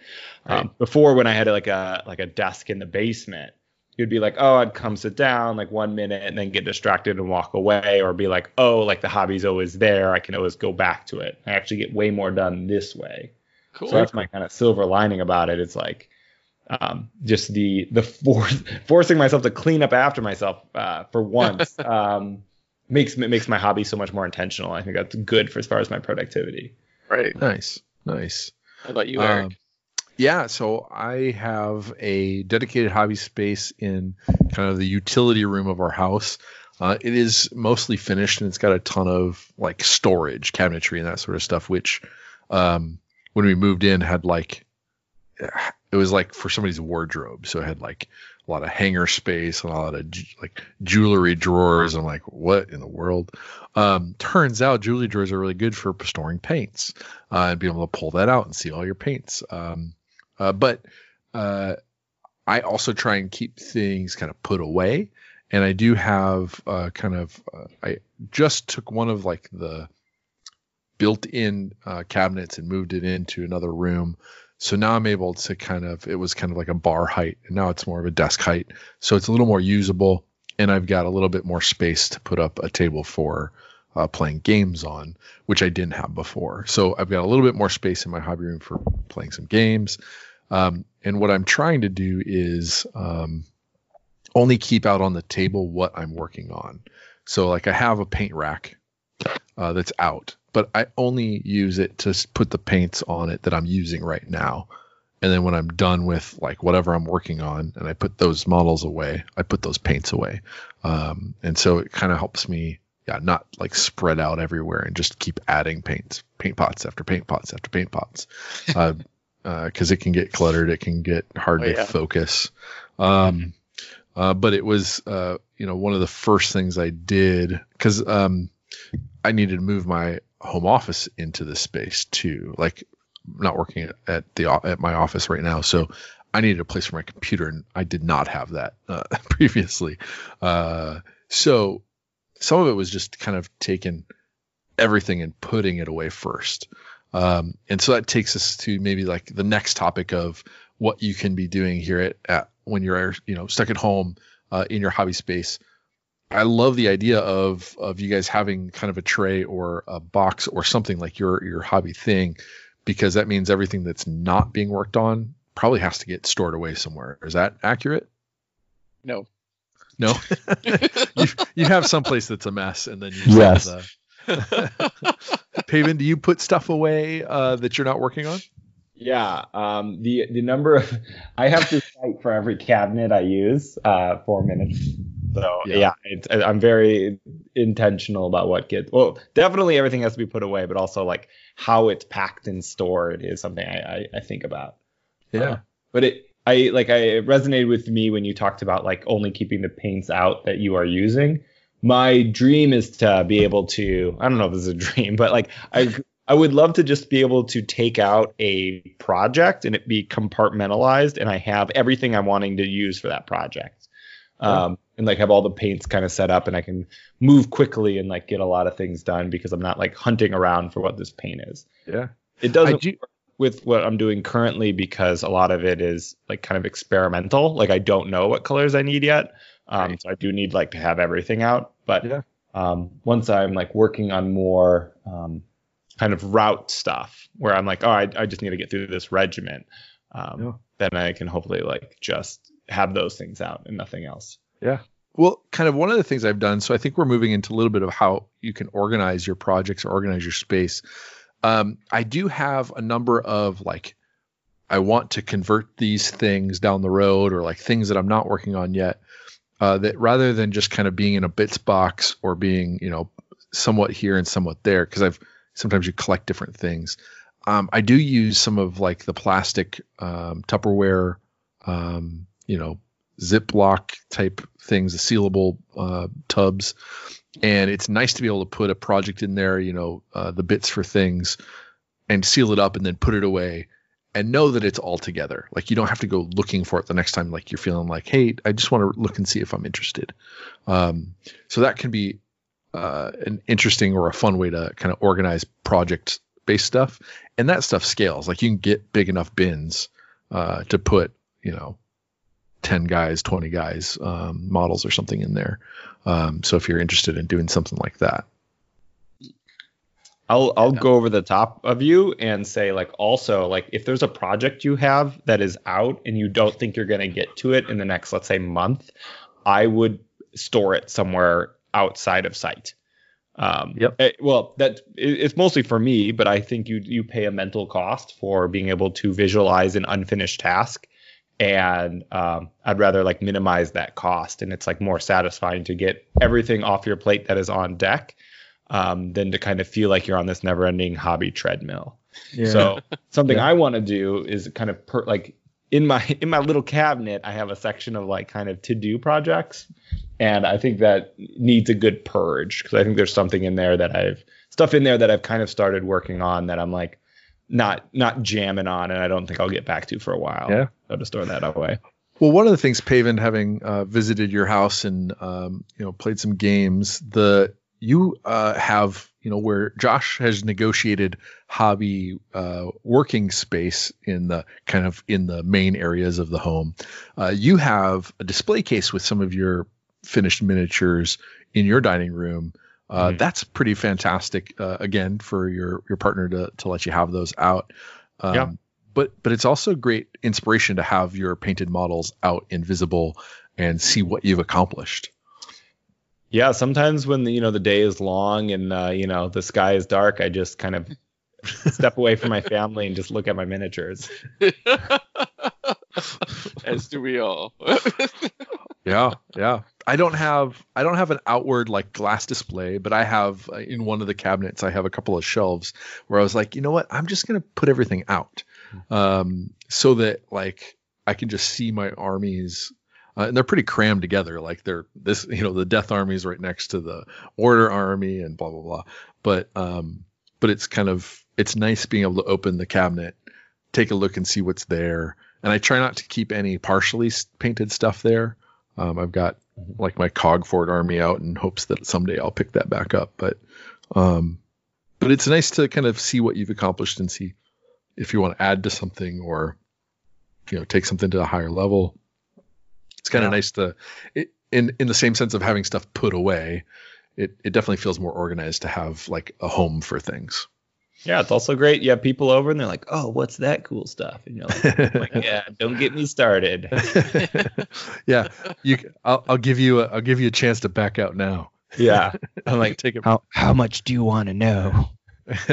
Right. um, before when i had like a like a desk in the basement you'd be like oh i'd come sit down like one minute and then get distracted and walk away or be like oh like the hobby's always there. I can always go back to it. I actually get way more done this way. Cool. So that's my kind of silver lining about it. It's like um, just the the <laughs> for- forcing myself to clean up after myself uh, for once. <laughs> Um, makes makes my hobby so much more intentional. I think that's good for as far as my productivity. Right. Nice. Nice. How about you, Eric? Um, yeah, so I have a dedicated hobby space in kind of the utility room of our house. Uh, it is mostly finished and it's got a ton of like storage, cabinetry, and that sort of stuff. Which, um, when we moved in, had like it was like for somebody's wardrobe. So it had like a lot of hanger space and a lot of like jewelry drawers. I'm like, what in the world? Um, turns out jewelry drawers are really good for storing paints uh, and being able to pull that out and see all your paints. Um, uh, but uh, I also try and keep things kind of put away. And I do have uh, kind of, uh, I just took one of like the built in uh, cabinets and moved it into another room so now I'm able to kind of, it was kind of like a bar height, and now it's more of a desk height. So it's a little more usable, and I've got a little bit more space to put up a table for uh, playing games on, which I didn't have before. So I've got a little bit more space in my hobby room for playing some games. Um, and what I'm trying to do is um, only keep out on the table what I'm working on. So, like, I have a paint rack uh, that's out but I only use it to put the paints on it that I'm using right now. And then when I'm done with like whatever I'm working on and I put those models away, I put those paints away. Um, and so it kind of helps me, yeah, not like spread out everywhere and just keep adding paints, paint pots after paint pots after paint pots. <laughs> uh, because uh, it can get cluttered, it can get hard oh, to yeah. focus. Um, uh, but it was, uh, you know, one of the first things I did because um, I needed to move my home office into this space too. Like not working at the at my office right now, so I needed a place for my computer, and I did not have that uh, <laughs> previously. Uh, so some of it was just kind of taking everything and putting it away first. Um, and so that takes us to maybe like the next topic of what you can be doing here at, at when you're you know stuck at home uh, in your hobby space I love the idea of of you guys having kind of a tray or a box or something like your your hobby thing, because that means everything that's not being worked on probably has to get stored away somewhere. Is that accurate? No. No. <laughs> <laughs> you you have someplace that's a mess, and then you yes. The... <laughs> Paven, do you put stuff away uh, that you're not working on? Yeah, um, the the number of I have to cite for every cabinet I use uh, four minutes so yeah, yeah I'm very intentional about what gets. Well, definitely everything has to be put away, but also like how it's packed and stored is something I I, I think about. Yeah, uh, but it I like I it resonated with me when you talked about like only keeping the paints out that you are using. My dream is to be able to I don't know if this is a dream, but like I I would love to just be able to take out a project and it be compartmentalized and I have everything I'm wanting to use for that project. Um, and like have all the paints kind of set up and I can move quickly and like get a lot of things done because I'm not like hunting around for what this paint is. Yeah. It doesn't do- with what I'm doing currently because a lot of it is like kind of experimental. Like I don't know what colors I need yet. Um, right. so I do need like to have everything out. But yeah. um, once I'm like working on more um, kind of route stuff where I'm like, oh, I, I just need to get through this regiment, um, yeah. then I can hopefully like just have those things out and nothing else. Yeah. Well, kind of one of the things I've done. So I think we're moving into a little bit of how you can organize your projects or organize your space. Um, I do have a number of like, I want to convert these things down the road or like things that I'm not working on yet. Uh, that rather than just kind of being in a bits box or being, you know, somewhat here and somewhat there, because I've sometimes you collect different things. Um, I do use some of like the plastic um, Tupperware, um, you know, Ziploc type things, the sealable uh, tubs, and it's nice to be able to put a project in there, you know, uh, the bits for things, and seal it up and then put it away, and know that it's all together. Like you don't have to go looking for it the next time. Like you're feeling like, hey, I just want to look and see if I'm interested. Um, so that can be uh, an interesting or a fun way to kind of organize project based stuff, and that stuff scales. Like you can get big enough bins uh, to put, you know 10 guys, 20 guys, um, models or something in there. Um, so if you're interested in doing something like that. I'll I'll yeah. go over the top of you and say like also like if there's a project you have that is out and you don't think you're going to get to it in the next let's say month, I would store it somewhere outside of sight. Um, yep. It, eh, well, that it, it's mostly for me, but I think you you pay a mental cost for being able to visualize an unfinished task and um, I'd rather like minimize that cost, and it's like more satisfying to get everything off your plate that is on deck, um, than to kind of feel like you're on this never-ending hobby treadmill. Yeah. So something Yeah. I want to do is kind of per, like in my in my little cabinet, I have a section of like kind of to-do projects, and I think that needs a good purge because I think there's something in there that I've stuff in there that I've kind of started working on that I'm like not not jamming on, and I don't think I'll get back to for a while. Yeah. I'll just store that away. Well, one of the things, Paven, having uh, visited your house and um, you know played some games, the you uh, have you know where Josh has negotiated hobby uh, working space in the kind of in the main areas of the home. Uh, you have a display case with some of your finished miniatures in your dining room. Uh, Mhm. That's pretty fantastic. Uh, again, for your your partner to to let you have those out. Um, Yeah. But but it's also great inspiration to have your painted models out invisible and see what you've accomplished. Yeah, sometimes when the, you know the day is long and uh, you know the sky is dark, I just kind of step away from my family and just look at my miniatures. <laughs> As do we all. <laughs> Yeah, yeah. I don't have I don't have an outward like glass display, but I have uh, in one of the cabinets I have a couple of shelves where I was like, you know what? I'm just gonna put everything out, um, so that like I can just see my armies. Uh, and they're pretty crammed together. Like they're this, you know, the Death Army is right next to the Order Army and blah blah blah. But um, but it's kind of it's nice being able to open the cabinet, take a look and see what's there. And I try not to keep any partially painted stuff there. Um, I've got like my Cog Fort army out in hopes that someday I'll pick that back up. But um, but it's nice to kind of see what you've accomplished and see if you want to add to something or you know take something to a higher level. It's kind of Yeah. nice to it, in in the same sense of having stuff put away. It it definitely feels more organized to have like a home for things. Yeah, it's also great. You have people over and they're like, "Oh, what's that cool stuff?" And you're like, oh <laughs> "Yeah, don't get me started." <laughs> yeah, you. I'll, I'll give you. A, I'll give you a chance to back out now. Yeah, <laughs> I'm like, Take it. How how much do you want to know? um,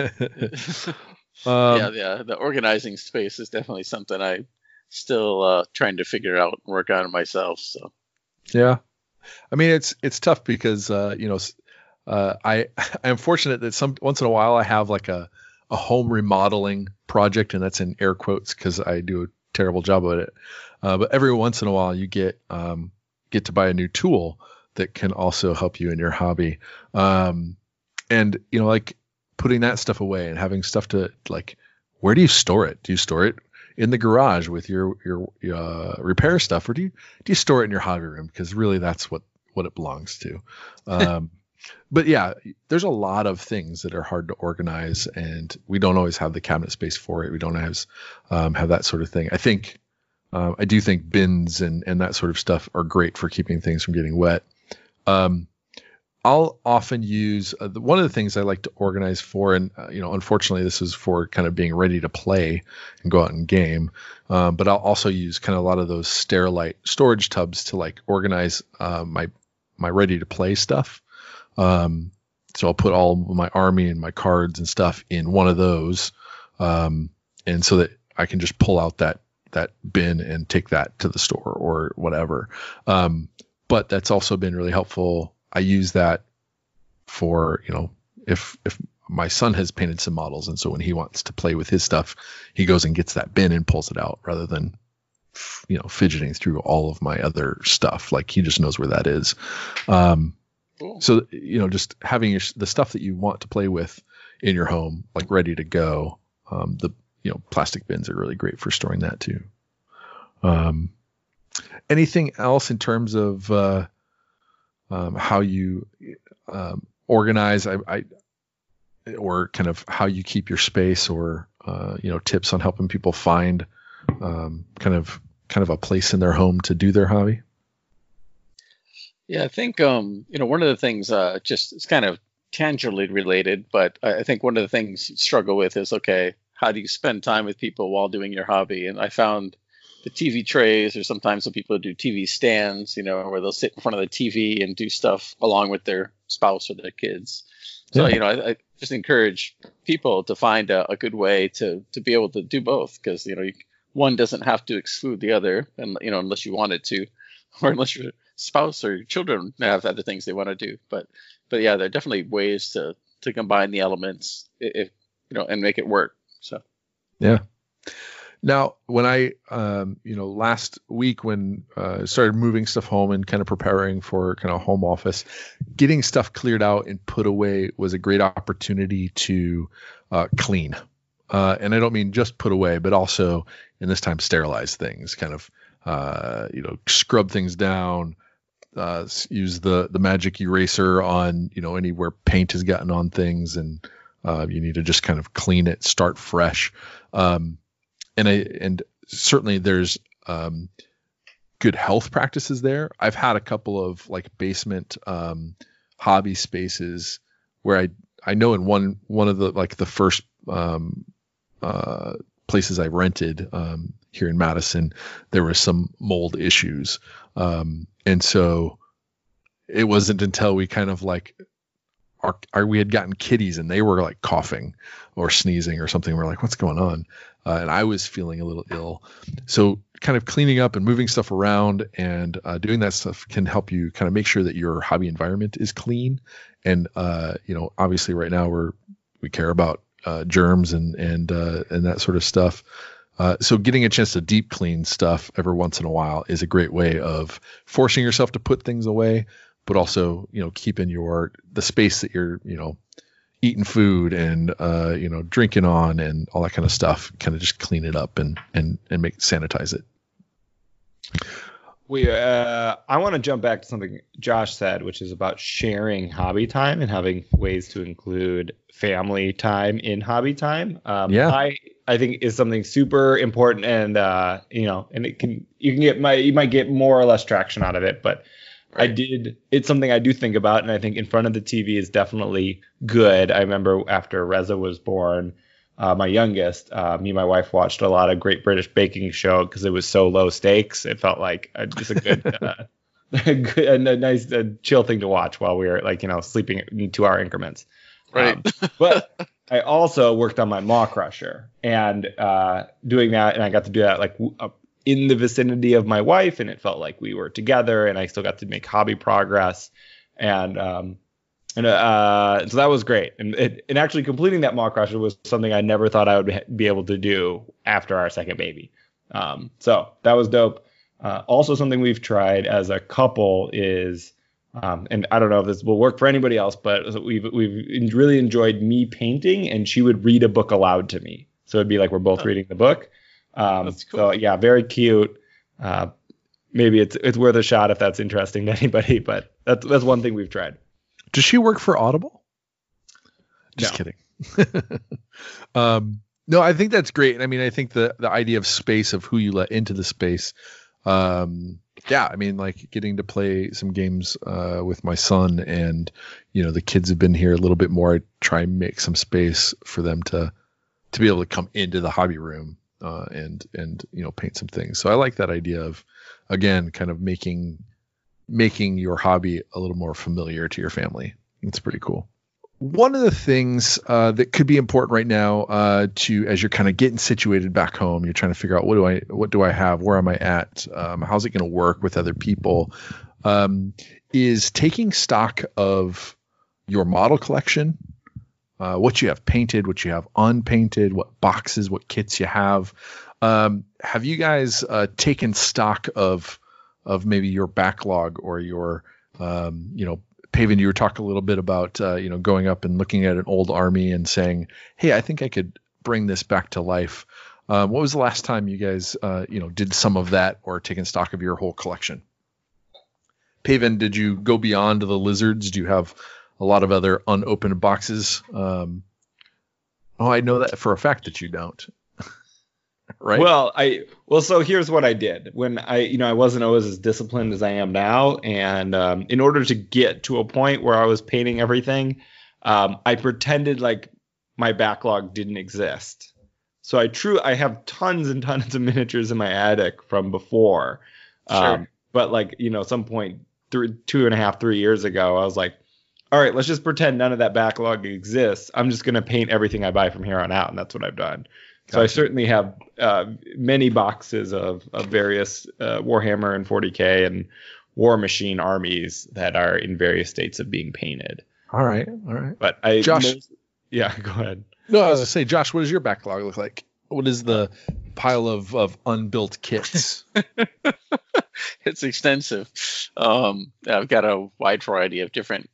yeah, yeah. The organizing space is definitely something I'm still uh, trying to figure out and work on myself. So Yeah, I mean it's it's tough because uh, you know uh, I I'm fortunate that some once in a while I have like a a home remodeling project and that's in air quotes because I do a terrible job at it. Uh, but every once in a while you get um, get to buy a new tool that can also help you in your hobby. Um, and you know like putting that stuff away and having stuff to like where do you store it? Do you store it in the garage with your your uh, repair stuff, or do you do you store it in your hobby room? Because really, that's what what it belongs to. Um, but yeah, there's a lot of things that are hard to organize, and we don't always have the cabinet space for it. We don't always um, have that sort of thing. I think uh, I do think bins and and that sort of stuff are great for keeping things from getting wet. Um, I'll often use uh, the, one of the things I like to organize for, and uh, you know, unfortunately, this is for kind of being ready to play and go out and game. Um, but I'll also use kind of a lot of those Sterilite storage tubs to like organize uh, my my ready to play stuff. Um, so I'll put all my army and my cards and stuff in one of those, um, and so that I can just pull out that that bin and take that to the store or whatever. Um, but that's also been really helpful. I use that for you know if if my son has painted some models and so when he wants to play with his stuff he goes and gets that bin and pulls it out rather than you know fidgeting through all of my other stuff like he just knows where that is um cool. so you know just having your, the stuff that you want to play with in your home like ready to go um the you know plastic bins are really great for storing that too um anything else in terms of uh um, how you um, organize I, I or kind of how you keep your space or uh, you know tips on helping people find um, kind of kind of a place in their home to do their hobby Yeah, I think um, you know one of the things uh, just it's kind of tangentially related, but I think one of the things you struggle with is okay, how do you spend time with people while doing your hobby? And I found the TV trays, or sometimes some people do TV stands, you know, where they'll sit in front of the TV and do stuff along with their spouse or their kids. So Yeah. you know, I, I just encourage people to find a, a good way to to be able to do both, because you know, you, one doesn't have to exclude the other, and you know, unless you wanted to, <laughs> or unless you're spouse or children have other things they want to do. But but yeah, there are definitely ways to to combine the elements if you know and make it work. So yeah. Now, when I, um, you know, last week when uh, started moving stuff home and kind of preparing for kind of home office, getting stuff cleared out and put away was a great opportunity to uh, clean. Uh, and I don't mean just put away, but also in this time sterilize things, kind of, uh, you know, scrub things down, uh, use the the magic eraser on you know anywhere paint has gotten on things, and uh, you need to just kind of clean it, start fresh. Um, and I and certainly there's um, good health practices there. I've had a couple of like basement um, hobby spaces where I I know in one one of the like the first um, uh, places I rented um, here in Madison, there was some mold issues, um, and so it wasn't until we kind of like our, our, we had gotten kitties and they were like coughing or sneezing or something. We're like, what's going on? Uh, and I was feeling a little ill. So kind of cleaning up and moving stuff around and uh, doing that stuff can help you kind of make sure that your hobby environment is clean. And uh, you know, obviously, right now we're we care about uh, germs and and uh, and that sort of stuff. Uh, so getting a chance to deep clean stuff every once in a while is a great way of forcing yourself to put things away, but also you know keeping your the space that you're you know eating food and uh, you know drinking on and all that kind of stuff kind of just clean it up and and and make sanitize it. We uh, i want to jump back to something josh said which is about sharing hobby time and having ways to include family time in hobby time. Um, yeah. I i think is something super important and uh, you know and it can you can get my you might get more or less traction out of it but Right. I did. It's something I do think about, and I think in front of the TV is definitely good. I remember after Reza was born, uh, my youngest, uh, me and my wife watched a lot of Great British Baking Show because it was so low stakes. It felt like a, just a good, uh, <laughs> a, good a, a nice, a chill thing to watch while we were like you know sleeping in two hour increments. Right. Um, but I also worked on my Maw-krusha and uh, doing that, and I got to do that like in the vicinity of my wife and it felt like we were together and I still got to make hobby progress. And um and uh so that was great. And it, and actually completing that Maw-krusha was something I never thought I would be able to do after our second baby. Um so that was dope. Uh, also something we've tried as a couple is um, and I don't know if this will work for anybody else, but we've we've really enjoyed me painting, and she would read a book aloud to me. So it'd be like we're both oh. reading the book, um, that's cool. So yeah, very cute. Uh, maybe it's it's worth a shot if that's interesting to anybody. <laughs> But that's that's one thing we've tried. Does she work for Audible? Just no. kidding. <laughs> um, no, I think that's great. I mean, I think the the idea of space of who you let into the space. Um, yeah, I mean, like getting to play some games uh, with my son, and you know, the kids have been here a little bit more. I try and make some space for them to to be able to come into the hobby room uh, and and you know paint some things. So I like that idea of again kind of making making your hobby a little more familiar to your family. It's pretty cool. One of the things uh, that could be important right now uh, to as you're kind of getting situated back home, you're trying to figure out what do I what do I have, where am I at, um, how's it going to work with other people, um, is taking stock of your model collection uh, what you have painted, what you have unpainted, what boxes, what kits you have. Um, have you guys uh, taken stock of of maybe your backlog or your um, you know Paven, you were talking a little bit about uh, you know going up and looking at an old army and saying, "Hey, I think I could bring this back to life." Um, what was the last time you guys uh, you know did some of that or taken stock of your whole collection? Paven, did you go beyond the lizards? Do you have a lot of other unopened boxes. Um, oh, I know that for a fact that you don't. Right? Well, I well, so here's what I did when I, you know, I wasn't always as disciplined as I am now, and um, in order to get to a point where I was painting everything, um, I pretended like my backlog didn't exist. So I true I have tons and tons of miniatures in my attic from before. Sure. Um, but like you know, some point three, two and a half, three years ago, I was like, all right, let's just pretend none of that backlog exists. I'm just going to paint everything I buy from here on out, and that's what I've done. Gotcha. So I certainly have uh, many boxes of, of various uh, Warhammer and 40k and Warmachine armies that are in various states of being painted. All right, all right. But I Josh- most- yeah, <laughs> go ahead. No, I was gonna say, Josh, what does your backlog look like? What is the pile of of unbuilt kits? <laughs> it's extensive. Um, I've got a wide variety of different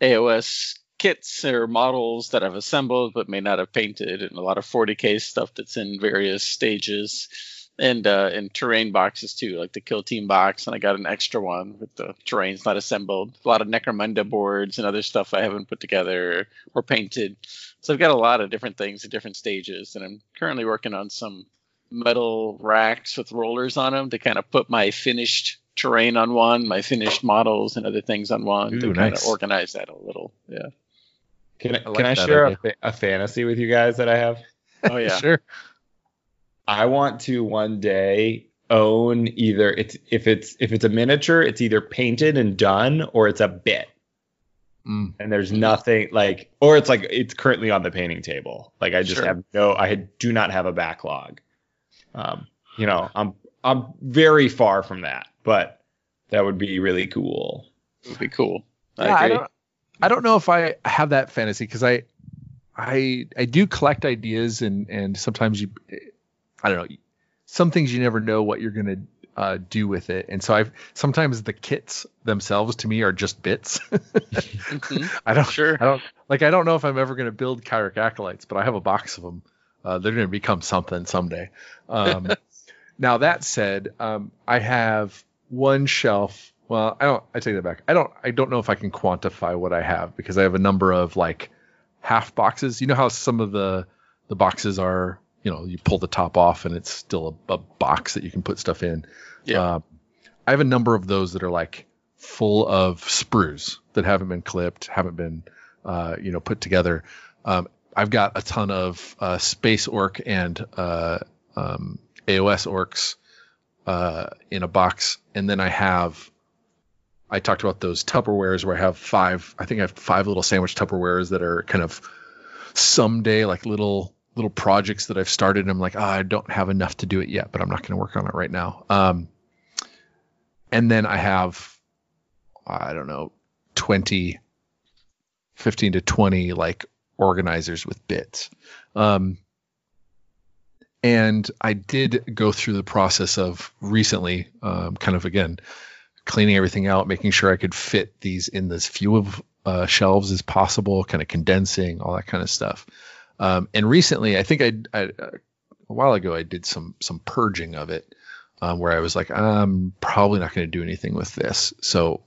AOS kits or models that I've assembled but may not have painted, and a lot of 40k stuff that's in various stages, and uh, and terrain boxes too, like the Kill Team box, and I got an extra one with the terrains not assembled. A lot of Necromunda boards and other stuff I haven't put together or painted. So I've got a lot of different things at different stages, and I'm currently working on some metal racks with rollers on them to kind of put my finished terrain on one, my finished models and other things on one Ooh, to kind nice. of organize that a little. Yeah. Can I, I like can I share a, fa- a fantasy with you guys that I have? Oh <laughs> yeah. sure. I want to one day own either it's if it's if it's a miniature, it's either painted and done or it's a bit. Mm. And there's nothing like or it's like it's currently on the painting table. Like I just Sure. have no I do not have a backlog. Um, you know, I'm I'm very far from that, but that would be really cool. It would be cool. I Yeah, I agree. don't, I don't know if I have that fantasy because I, I, I do collect ideas and and sometimes you, I don't know, some things you never know what you're gonna uh, do with it, and so I've sometimes the kits themselves to me are just bits. <laughs> Mhm. I don't Sure. I don't like I don't know if I'm ever gonna build Kairic Acolytes, but I have a box of them. Uh, they're gonna become something someday. Um, <laughs> now that said, um, I have one shelf. Well, I don't. I take that back. I don't. I don't know if I can quantify what I have because I have a number of like half boxes. You know how some of the the boxes are. You know, you pull the top off and it's still a, a box that you can put stuff in. Yeah. Um, I have a number of those that are like full of sprues that haven't been clipped, haven't been, uh, you know, put together. Um, I've got a ton of uh, space orc and uh, um, AOS orcs uh, in a box, and then I have. I talked about those Tupperwares where I have five. I think I have five little sandwich Tupperwares that are kind of someday like little little projects that I've started. I'm like, "Ah, I don't have enough to do it yet, but I'm not going to work on it right now. Um, and then I have, I don't know, 20, 15 to 20 like organizers with bits. Um, and I did go through the process of recently, um, kind of again, cleaning everything out, making sure I could fit these in as few of uh, shelves as possible, kind of condensing all that kind of stuff. Um, and recently, I think I, I uh, a while ago I did some some purging of it, um, where I was like, I'm probably not going to do anything with this. So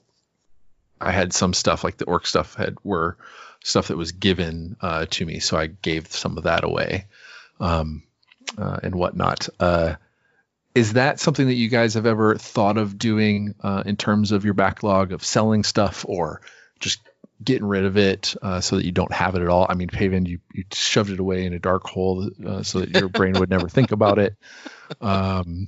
I had some stuff like the orc stuff had were stuff that was given uh, to me, so I gave some of that away, um, uh, and whatnot. Uh, is that something that you guys have ever thought of doing uh, in terms of your backlog of selling stuff or just getting rid of it uh, so that you don't have it at all? I mean, Paven, you, you shoved it away in a dark hole uh, so that your brain would never think about it. <laughs> Um,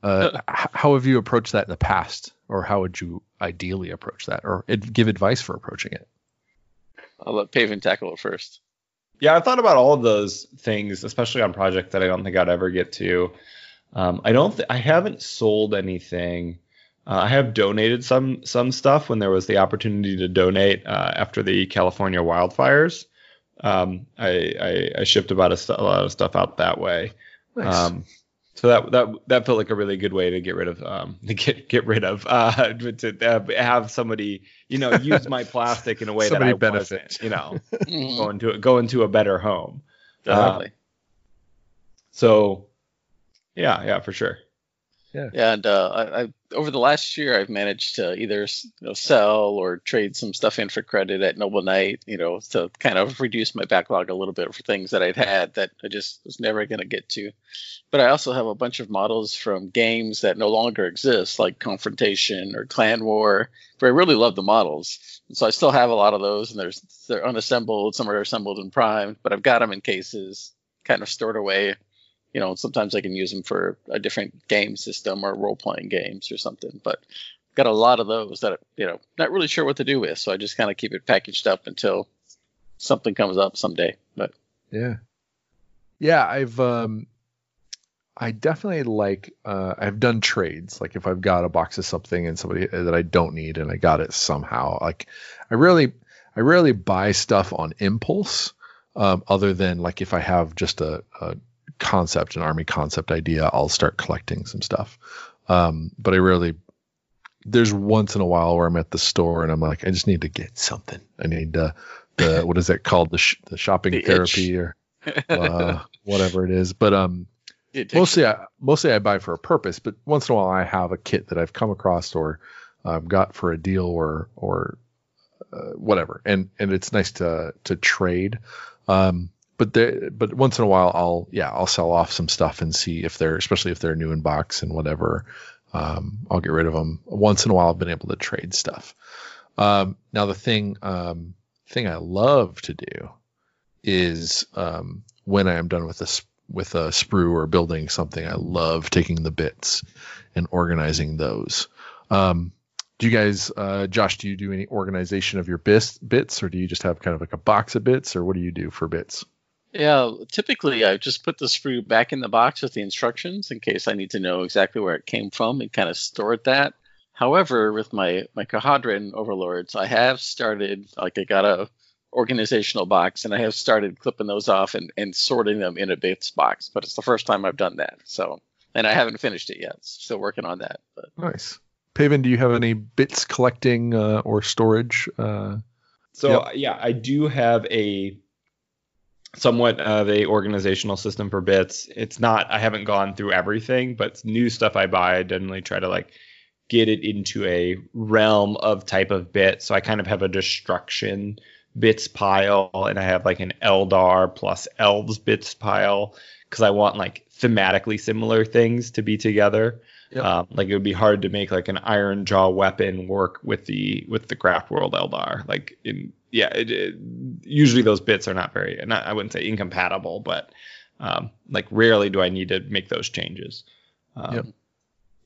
uh, how have you approached that in the past, or how would you ideally approach that, or give advice for approaching it? I'll let Paven tackle it first. Yeah, I've thought about all of those things, especially on projects that I don't think I'd ever get to. Um, I don't. Th- I haven't sold anything. Uh, I have donated some some stuff when there was the opportunity to donate uh, after the California wildfires. Um, I, I I shipped about a, st- a lot of stuff out that way. Nice. Um, so that that that felt like a really good way to get rid of um to <laughs> get get rid of uh <laughs> to uh, have somebody you know use my <laughs> plastic in a way that I benefit. wasn't, you know Mhm. go into go into a better home. Definitely. So, yeah, yeah, for sure. Yeah, and uh, I, I over the last year, I've managed to either you know sell or trade some stuff in for credit at Noble Knight, you know, to kind of reduce my backlog a little bit for things that I'd had that I just was never going to get to. But I also have a bunch of models from games that no longer exist, like Confrontation or Clan War, where I really love the models. And so I still have a lot of those, and there's they're unassembled. Some are assembled and primed, but I've got them in cases, kind of stored away you know, sometimes I can use them for a different game system or role playing games or something. But got a lot of those that you know, not really sure what to do with, so I just kind of keep it packaged up until something comes up someday. But Yeah. Yeah, I've um I definitely like. Uh, I've done trades. Like if I've got a box of something and somebody that I don't need and I got it somehow. Like I really, I rarely buy stuff on impulse. Um, other than like if I have just a, a concept, an army concept idea, I'll start collecting some stuff. Um, but I rarely. There's once in a while where I'm at the store and I'm like, I just need to get something. I need uh, the <laughs> what is that called the sh- the shopping The therapy itch. or uh, <laughs> whatever it is. But um, mostly I mostly I buy for a purpose, but once in a while I have a kit that I've come across or um, got for a deal or or uh, whatever, and and it's nice to to trade. Um, but but once in a while I'll yeah I'll sell off some stuff and see if they're especially if they're new in box and whatever. Um, I'll get rid of them. Once in a while I've been able to trade stuff. Um, now the thing um, thing I love to do is um, when I am done with this with a sprue or building something, I love taking the bits and organizing those. Um, do you guys, uh, Josh, do you do any organization of your bits, bits, or do you just have kind of like a box of bits, or what do you do for bits? Yeah, typically I just put the sprue back in the box with the instructions in case I need to know exactly where it came from and kind of stored that. However, with my my Kharadron Overlords, I have started like I got a organizational box and I have started clipping those off and, and sorting them in a bits box. But it's the first time I've done that. So and I haven't finished it yet. Still working on that. But Nice. Paven, do you have any bits collecting uh, or storage? Uh, So yeah, I do have a somewhat of a organizational system for bits. It's not I haven't gone through everything, but new stuff I buy, I generally try to like get it into a realm of type of bit. So I kind of have a destruction bits pile and I have like an Eldar plus elves bits pile because I want like thematically similar things to be together. Yep. Um, like it would be hard to make like an iron jaw weapon work with the with the craft world Eldar. Like in yeah, it, it, usually those bits are not very not I wouldn't say incompatible, but um, like rarely do I need to make those changes. Um, Yep.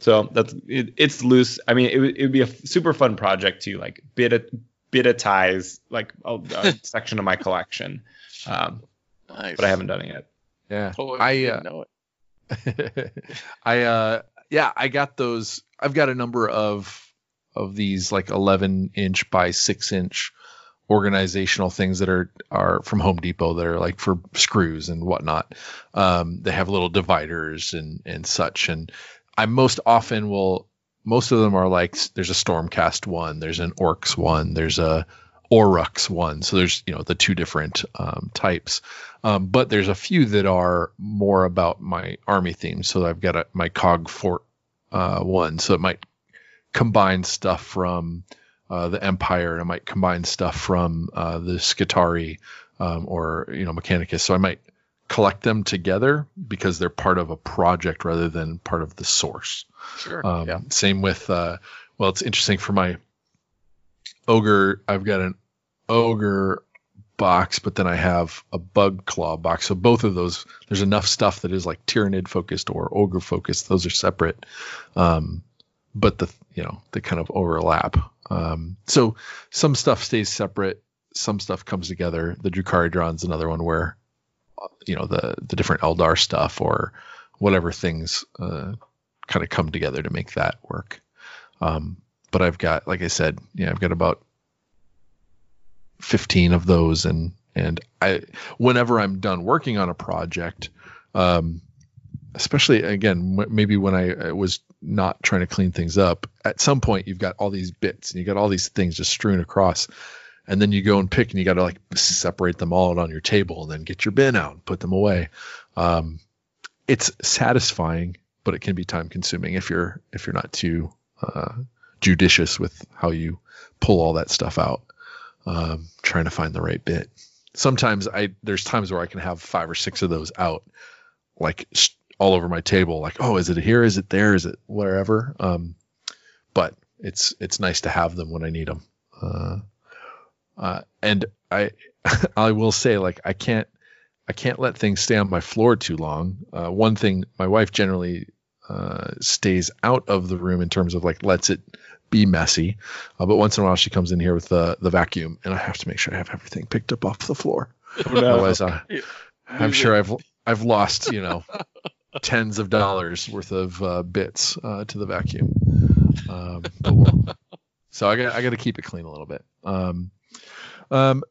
So that's it, it's loose. I mean, it would it would be a f- super fun project to like bit a like a, ties like a <laughs> section of my collection, um, nice. but I haven't done it yet. yeah. Oh, I, uh, know it. <laughs> I uh yeah, I got those. I've got a number of of these like 11 inch by 6 inch organizational things that are are from Home Depot that are like for screws and whatnot. Um, they have little dividers and and such. And I most often will. Most of them are like there's a Stormcast one, there's an Orcs one, there's a Orruks one. So there's you know the two different um, types. Um, but there's a few that are more about my army theme. So I've got a, my Cog Fort uh, one. So it might combine stuff from uh, the Empire, and it might combine stuff from uh, the Skitarii um, or you know Mechanicus. So I might collect them together because they're part of a project rather than part of the source. Sure. Um, yeah. Same with, uh, well, it's interesting for my ogre. I've got an ogre box, but then I have a bug claw box. So both of those, there's enough stuff that is like Tyranid focused or ogre focused. Those are separate. Um, but the, you know, they kind of overlap. Um, so some stuff stays separate. Some stuff comes together. The Drukaridron's another one where, you know, the, the different Eldar stuff or whatever things, uh, kind of come together to make that work. Um, but I've got, like I said, yeah, I've got about 15 of those. And, and I, whenever I'm done working on a project, um, especially again, maybe when I, I was not trying to clean things up, at some point you've got all these bits and you got all these things just strewn across. And then you go and pick and you got to like separate them all out on your table and then get your bin out and put them away. Um, it's satisfying, but it can be time consuming if you're, if you're not too, uh, judicious with how you pull all that stuff out. Um, trying to find the right bit. Sometimes I, there's times where I can have five or six of those out, like all over my table. Like, oh, is it here? Is it there? Is it wherever? Um, but it's, it's nice to have them when I need them. Uh, uh, and I, <laughs> I will say like, I can't, I can't let things stay on my floor too long. Uh, one thing my wife generally uh, stays out of the room in terms of like lets it be messy, uh, but once in a while she comes in here with the the vacuum, and I have to make sure I have everything picked up off the floor. <laughs> Otherwise, I, I'm sure. I've I've lost you know <laughs> tens of dollars worth of uh, bits uh, to the vacuum. Um, we'll- <laughs> so I got I got to keep it clean a little bit. Um, um,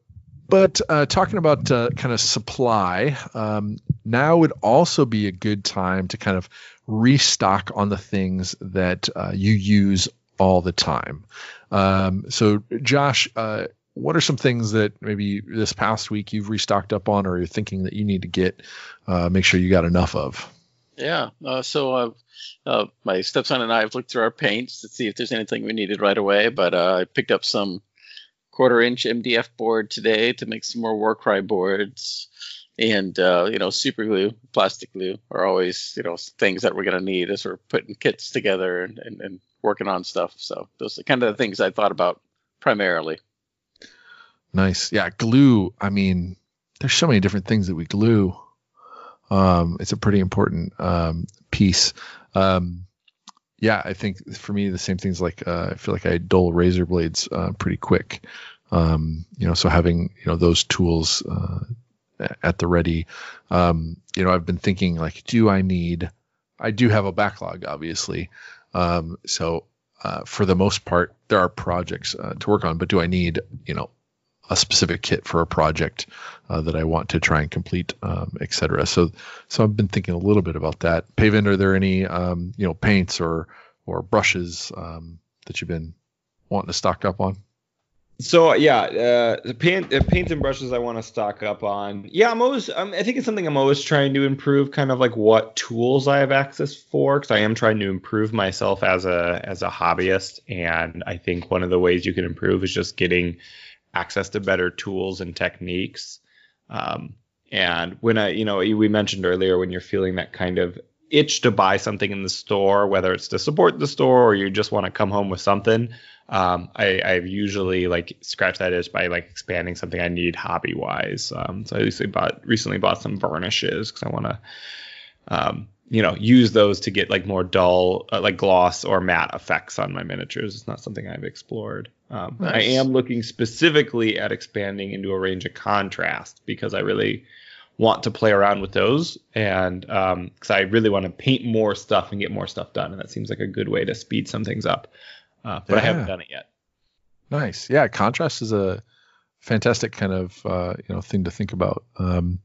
but uh, talking about uh, kind of supply, um, now would also be a good time to kind of restock on the things that uh, you use all the time. Um, so, Josh, uh, what are some things that maybe this past week you've restocked up on, or you're thinking that you need to get, uh, make sure you got enough of? Yeah. Uh, so uh, uh, my stepson and I have looked through our paints to see if there's anything we needed right away. But uh, I picked up some quarter inch MDF board today to make some more Warcry boards. And uh, you know, super glue, plastic glue are always you know things that we're gonna need as we're putting kits together and, and, and working on stuff. So those are kind of the things I thought about primarily. Nice. Yeah, glue. I mean, there's so many different things that we glue. Um, it's a pretty important um, piece. Um, yeah, I think for me the same things like uh, I feel like I dull razor blades uh, pretty quick. Um, you know, so having you know those tools uh, at the ready. Um, you know, I've been thinking like, do I need? I do have a backlog, obviously. Um, so uh, for the most part, there are projects uh, to work on, but do I need you know a specific kit for a project uh, that I want to try and complete, um, et cetera. So, so I've been thinking a little bit about that. Paven, are there any, um, you know, paints or, or brushes, um, that you've been wanting to stock up on? So yeah, uh, the paint, uh, paints and brushes I want to stock up on. Yeah, I'm always. Um, I think it's something I'm always trying to improve. Kind of like what tools I have access for, because I am trying to improve myself as a as a hobbyist. And I think one of the ways you can improve is just getting access to better tools and techniques. Um, and when I, you know, we mentioned earlier when you're feeling that kind of itch to buy something in the store, whether it's to support the store or you just want to come home with something, um, I, I've usually like scratch that itch by like expanding something I need hobby wise. Um, so I recently bought recently bought some varnishes because I want to, um, you know, use those to get like more dull, uh, like gloss or matte effects on my miniatures. It's not something I've explored. Um, I am looking specifically at expanding into a range of contrast because I really want to play around with those and because I really want to paint more stuff and get more stuff done, and that seems like a good way to speed some things up. Uh, but I haven't done it yet. Nice. Yeah. Contrast is a fantastic kind of, uh, you know, thing to think about. Um,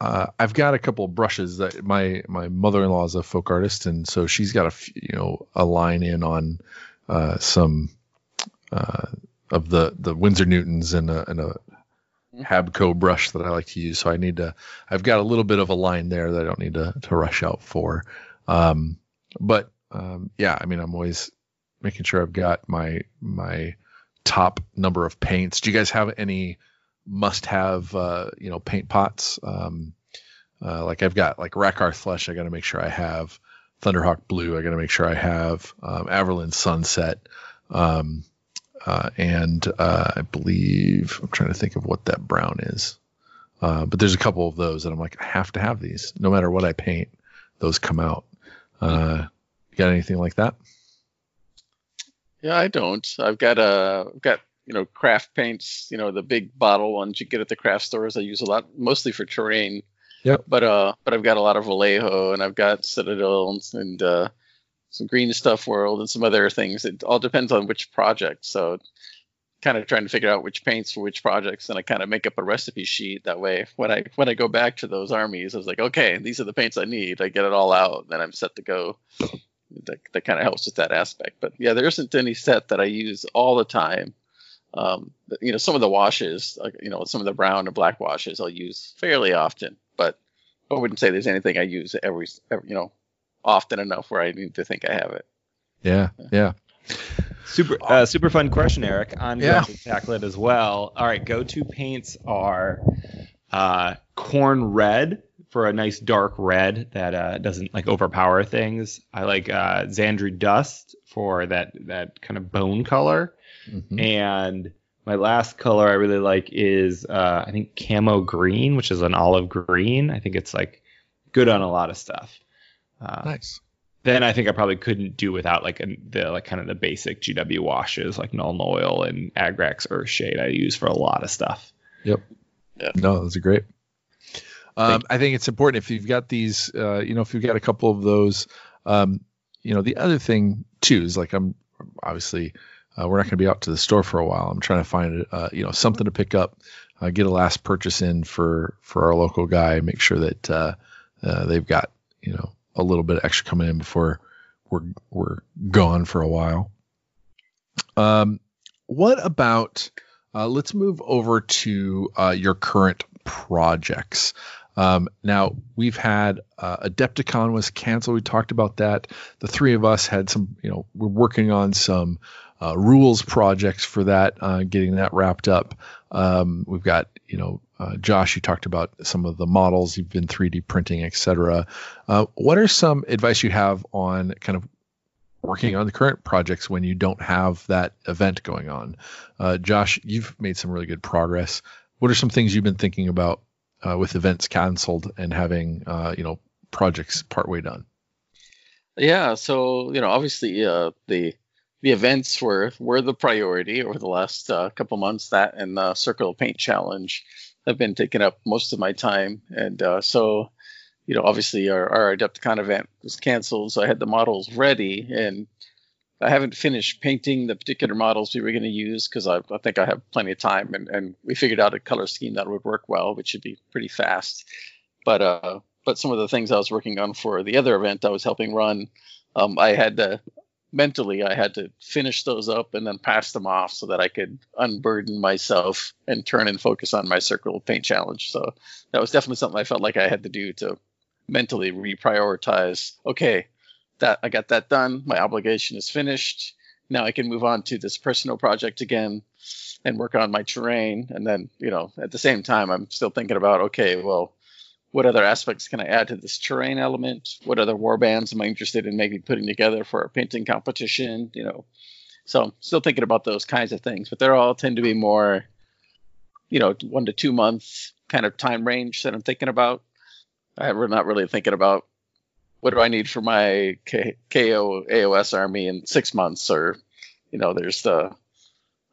uh, I've got a couple of brushes that my, my mother-in-law is a folk artist. And so she's got a, f- you know, a line in on, uh, some, uh, of the, the Winsor Newtons and a, and a Habco brush that I like to use. So I need to, I've got a little bit of a line there that I don't need to, to rush out for. Um, but, um, yeah, I mean, I'm always making sure I've got my, my top number of paints. Do you guys have any must have, uh, you know, paint pots? Um, uh, like I've got like Rakarth Flesh, I got to make sure I have Thunderhawk Blue. I got to make sure I have um, Averland Sunset. Um, uh, and uh, I believe I'm trying to think of what that brown is. Uh, but there's a couple of those that I'm like, I have to have these. No matter what I paint, those come out. Uh, you got anything like that? Yeah, I don't. I've got uh, I've got you know craft paints. You know the big bottle ones you get at the craft stores. I use a lot, mostly for terrain. Yep. But uh, but I've got a lot of Vallejo and I've got Citadel and uh, some Green Stuff World and some other things. It all depends on which project. So kind of trying to figure out which paints for which projects, and I kind of make up a recipe sheet that way. When I when I go back to those armies, I was like, okay, these are the paints I need. I get it all out, and then I'm set to go that, that kind of helps with that aspect. But yeah, there isn't any set that I use all the time. Um, but, you know, some of the washes, like, you know, some of the brown and black washes I'll use fairly often, but I wouldn't say there's anything I use every, every you know, often enough where I need to think I have it. Yeah. Yeah. Super, uh, super fun question, Eric. On Yeah. to tackle it as well. All right, go-to paints are uh, Khorne Red for a nice dark red that uh, doesn't like overpower things. I like uh, Zandri Dust for that that kind of bone color, Mhm. and my last color I really like is uh, I think camo green, which is an olive green. I think it's like good on a lot of stuff. Uh, Nice. then I think I probably couldn't do without like an, the like kind of the basic GW washes like Nuln Oil and Agrax Earthshade I use for a lot of stuff. Yep. No, those are great. Um, I think it's important if you've got these, uh, you know, if you've got a couple of those, um, you know, the other thing too is like I'm obviously uh, we're not going to be out to the store for a while. I'm trying to find uh, you know something to pick up, uh, get a last purchase in for for our local guy. Make sure that uh, uh, they've got you know a little bit extra coming in before we're we're gone for a while. Um, what about uh, let's move over to your current projects. Um, now we've had uh, Adepticon was canceled. We talked about that. The three of us had some, you know, we're working on some uh, rules projects for that, uh, getting that wrapped up. Um, we've got, you know, uh, Josh, you talked about some of the models you've been 3D printing, etc. Uh, what are some advice you have on kind of working on the current projects when you don't have that event going on? Uh, Josh, you've made some really good progress. What are some things you've been thinking about uh, with events canceled and having uh, you know projects partway done? Yeah, so you know, obviously uh, the the events were were the priority over the last uh, couple months. That and the Circle of Paint Challenge have been taking up most of my time, and uh, so you know, obviously our, our Adepticon event was canceled, so I had the models ready, and I haven't finished painting the particular models we were going to use because I, I, think I have plenty of time, and, and we figured out a color scheme that would work well, which should be pretty fast. But uh, but some of the things I was working on for the other event I was helping run, um, I had to mentally I had to finish those up and then pass them off so that I could unburden myself and turn and focus on my circle paint challenge. So that was definitely something I felt like I had to do to mentally reprioritize. Okay, that I got that done. My obligation is finished. Now I can move on to this personal project again and work on my terrain. And then, you know, at the same time, I'm still thinking about, okay, well, what other aspects can I add to this terrain element? What other war bands am I interested in maybe putting together for a painting competition? You know, so I'm still thinking about those kinds of things, but they all tend to be more, you know, one to two months kind of time range that I'm thinking about. I'm not really thinking about what do I need for my K- KO AOS army in six months, or you know, there's the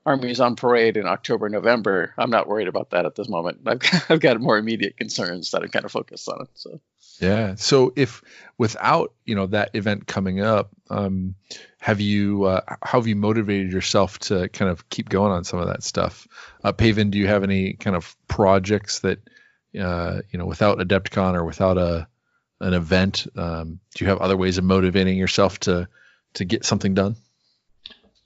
armies on parade in October, November. I'm not worried about that at this moment. I've got, <laughs> I've got more immediate concerns that I'm kind of focused on. So yeah. So if without you know that event coming up, um, have you uh, how have you motivated yourself to kind of keep going on some of that stuff? Uh, Paven, do you have any kind of projects that uh, you know without Adepticon or without a an event? Um, do you have other ways of motivating yourself to to get something done?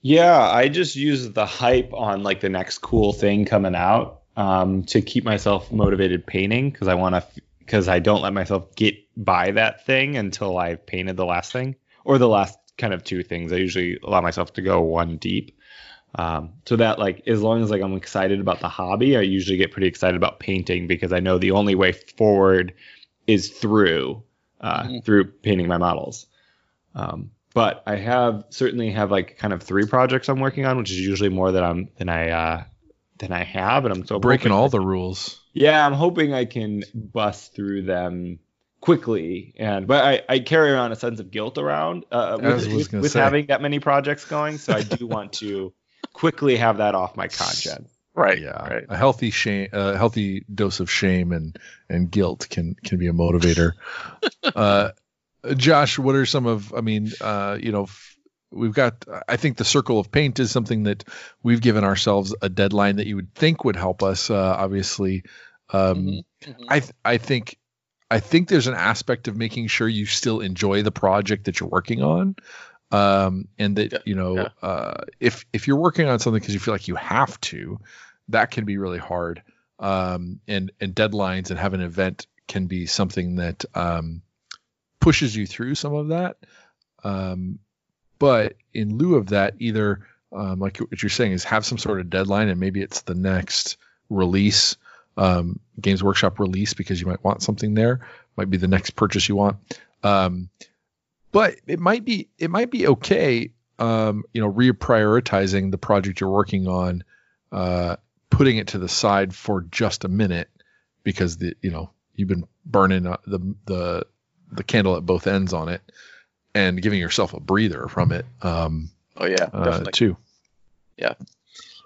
Yeah, I just use the hype on like the next cool thing coming out um, to keep myself motivated painting because I want to because I don't let myself get by that thing until I've painted the last thing or the last kind of two things. I usually allow myself to go one deep. Um, so that like as long as like I'm excited about the hobby, I usually get pretty excited about painting because I know the only way forward is through uh, mm-hmm. through painting my models. Um, but I have certainly have like kind of three projects I'm working on, which is usually more than I'm than I uh, than I have, and I'm so breaking all the rules. Yeah, I'm hoping I can bust through them quickly, and but I, I carry around a sense of guilt around uh, with, with, with having that many projects going, so I do want to <laughs> quickly have that off my conscience. Right. Yeah. Right. A healthy shame, a healthy dose of shame and and guilt can can be a motivator. <laughs> uh, Josh, what are some of? I mean, uh, you know, we've got. I think the circle of paint is something that we've given ourselves a deadline that you would think would help us. Uh, obviously, um, mm-hmm. Mm-hmm. I I think I think there's an aspect of making sure you still enjoy the project that you're working on um, and that you know yeah. uh, if if you're working on something because you feel like you have to, that can be really hard. Um, and and deadlines and have an event can be something that um, pushes you through some of that. Um, but in lieu of that, either um, like what you're saying is have some sort of deadline, and maybe it's the next release, um, Games Workshop release, because you might want something there. Might be the next purchase you want. Um, but it might be it might be okay you know reprioritizing the project you're working on uh, putting it to the side for just a minute because the you know you've been burning uh, the the the candle at both ends on it and giving yourself a breather from it um, oh yeah uh, too yeah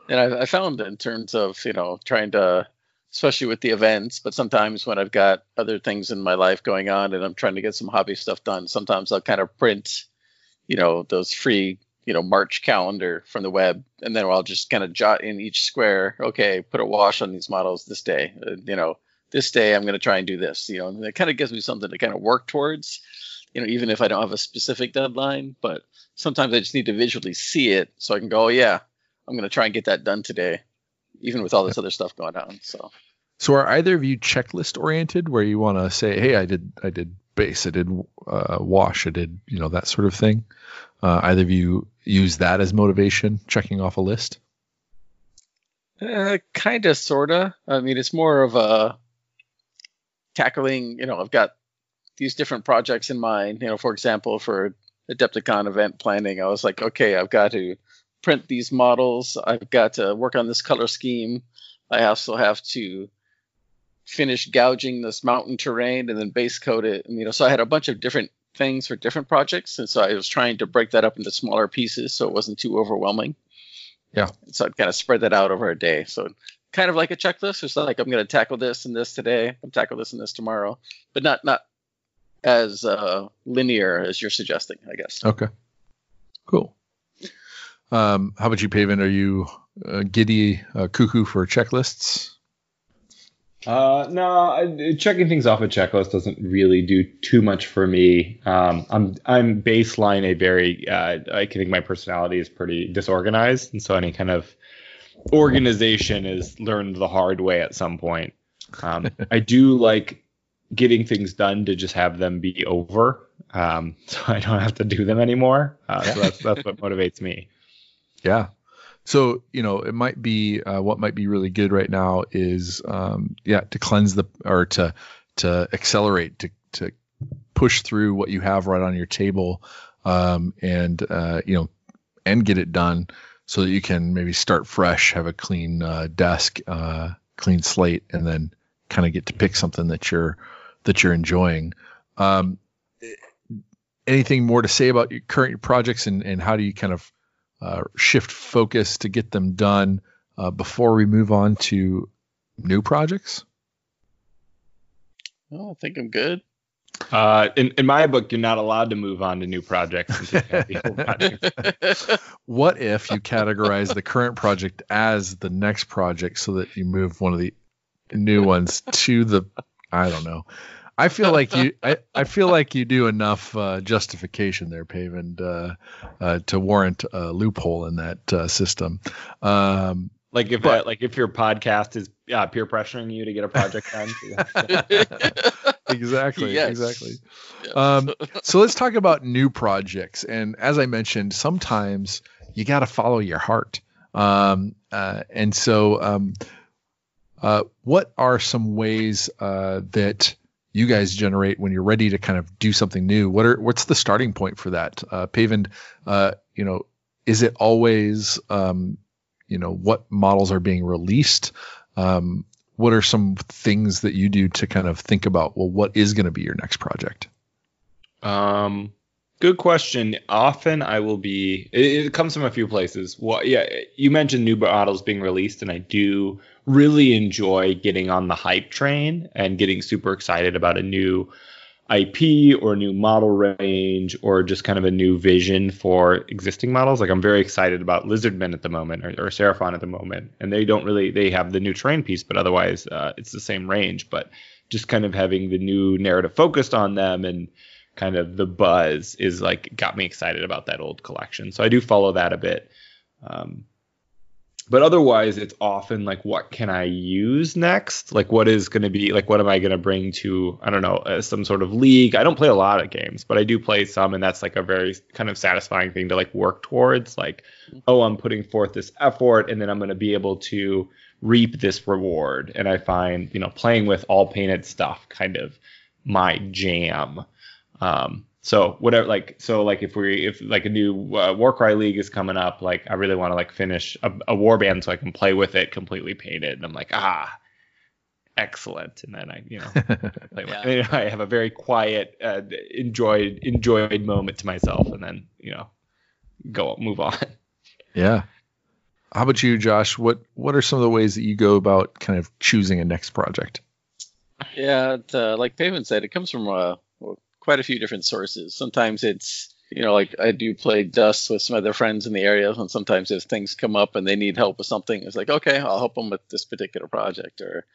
and I, I found in terms of you know trying to especially with the events. But sometimes when I've got other things in my life going on and I'm trying to get some hobby stuff done, sometimes I'll kind of print, you know, those free, you know, March calendar from the web, and then I'll just kind of jot in each square. Okay, put a wash on these models this day. Uh, you know, this day I'm going to try and do this. You know, and it kind of gives me something to kind of work towards. You know, even if I don't have a specific deadline, but sometimes I just need to visually see it so I can go, oh, yeah, I'm going to try and get that done today, even with all this other stuff going on. So, So are either of you checklist oriented, where you want to say, "Hey, I did, I did base, I did uh, wash, I did, you know, that sort of thing"? Uh, either of you use that as motivation, checking off a list? uh, kind of, sort of. I mean, it's more of a tackling, you know, I've got these different projects in mind. You know, for example, for Adepticon event planning, I was like, okay, I've got to print these models. I've got to work on this color scheme. I also have to finish gouging this mountain terrain and then base coat it. And, you know, so I had a bunch of different things for different projects. And so I was trying to break that up into smaller pieces so it wasn't too overwhelming. Yeah. So I'd kind of spread that out over a day. So kind of like a checklist. It's like I'm going to tackle this and this today. I'm tackle this and this tomorrow, but not not as uh, linear as you're suggesting, I guess. Okay, cool. Um, how about you, Paven? Are you uh, giddy uh, cuckoo for checklists? Uh, no, I, checking things off a checklist doesn't really do too much for me. Um, I'm I'm baseline a very uh, I think my personality is pretty disorganized, and so any kind of organization is learned the hard way at some point. Um, I do like getting things done to just have them be over, um, <laughs> so I don't have to do them anymore. Uh, so that's that's what motivates me. Yeah. So you know, it might be uh, what might be really good right now is um, yeah to cleanse the or to to accelerate to to push through what you have right on your table um, and uh, you know and get it done so that you can maybe start fresh, have a clean uh, desk, uh, clean slate, and then kind of get to pick something that you're that you're enjoying. Um, anything more to say about your current projects and, and how do you kind of uh, shift focus to get them done uh, before we move on to new projects? Oh, I think I'm good. Uh, in, in my book, you're not allowed to move on to new projects. until you have the old project. <laughs> What if you categorize the current project as the next project so that you move one of the new ones to the I don't know. I feel like you I, I feel like you do enough uh, justification there, Paven, uh, uh, to warrant a loophole in that uh, system. Um, Like if But- uh, like if your podcast is uh, peer pressuring you to get a project done. <laughs> exactly, Yes. exactly. Yeah. Um, so let's talk about new projects. And as I mentioned, sometimes you got to follow your heart. Um, uh, and so, um, uh, what are some ways uh, that you guys generate when you're ready to kind of do something new? What are what's the starting point for that? Uh, Paven, uh, you know, is it always um, you know what models are being released? Um, what are some things that you do to kind of think about well what is going to be your next project Um, good question. Often I will be. It, it comes from a few places. Well, yeah, you mentioned new models being released, and I do really enjoy getting on the hype train and getting super excited about a new IP or new model range or just kind of a new vision for existing models. Like I'm very excited about Lizardmen at the moment or, or Seraphon at the moment, and they don't really they have the new terrain piece, but otherwise uh, it's the same range. But just kind of having the new narrative focused on them and kind of the buzz is like got me excited about that old collection. So I do follow that a bit. Um, but otherwise, it's often like, what can I use next? Like, what is going to be like, what am I going to bring to, I don't know, uh, some sort of league? I don't play a lot of games, but I do play some, and that's like a very kind of satisfying thing to like work towards. Like, oh, I'm putting forth this effort, and then I'm going to be able to reap this reward. And I find, you know, playing with all painted stuff kind of my jam. Um, so whatever, like, so like if we, if like a new uh, Warcry League is coming up, like I really want to like finish a, a warband so I can play with it completely painted. And I'm like, ah, excellent. And then I, you know, <laughs> play with, Yeah. and <laughs> I have a very quiet, uh, enjoyed, enjoyed moment to myself, and then you know, go move on. <laughs> yeah how about you, Josh? What what are some of the ways that you go about kind of choosing a next project? Yeah, it, uh, like Paven said, it comes from uh, quite a few different sources. Sometimes it's you know like I do play Dust with some other friends in the area, and sometimes if things come up and they need help with something, it's like okay, I'll help them with this particular project. Or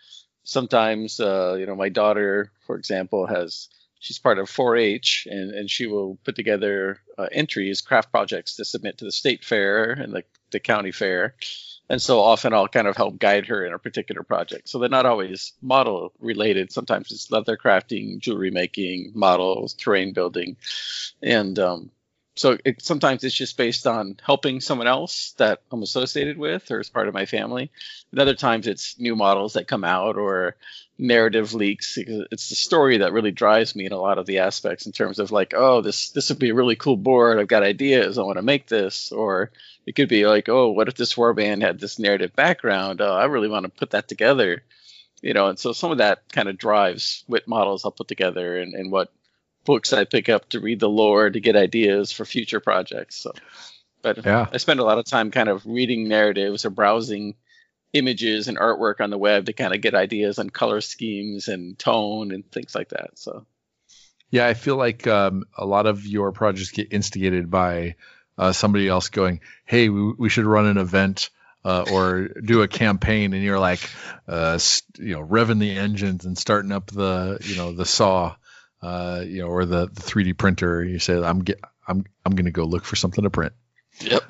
sometimes uh, you know my daughter, for example, has she's part of 4-H, and, and she will put together uh, entries, craft projects to submit to the state fair and the, the county fair. And so often I'll kind of help guide her in a particular project. So they're not always model related. Sometimes it's leather crafting, jewelry making, models, terrain building. And um, so it, sometimes it's just based on helping someone else that I'm associated with or as part of my family. And other times it's new models that come out or narrative leaks. It's the story that really drives me in a lot of the aspects in terms of like, oh, this this would be a really cool board. I've got ideas. I want to make this. Or it could be like, oh, what if this warband had this narrative background? Oh, I really want to put that together. You know, and so some of that kind of drives what models I'll put together and, and what books I pick up to read the lore to get ideas for future projects. So, but yeah. I spend a lot of time kind of reading narratives or browsing images and artwork on the web to kind of get ideas on color schemes and tone and things like that. So, yeah, I feel like um, a lot of your projects get instigated by uh, somebody else going, "Hey, we, we should run an event." Uh, or do a campaign and you're like uh, st- you know revving the engines and starting up the you know the saw uh, you know or the, the 3d printer you say i'm get i'm i'm going to go look for something to print yep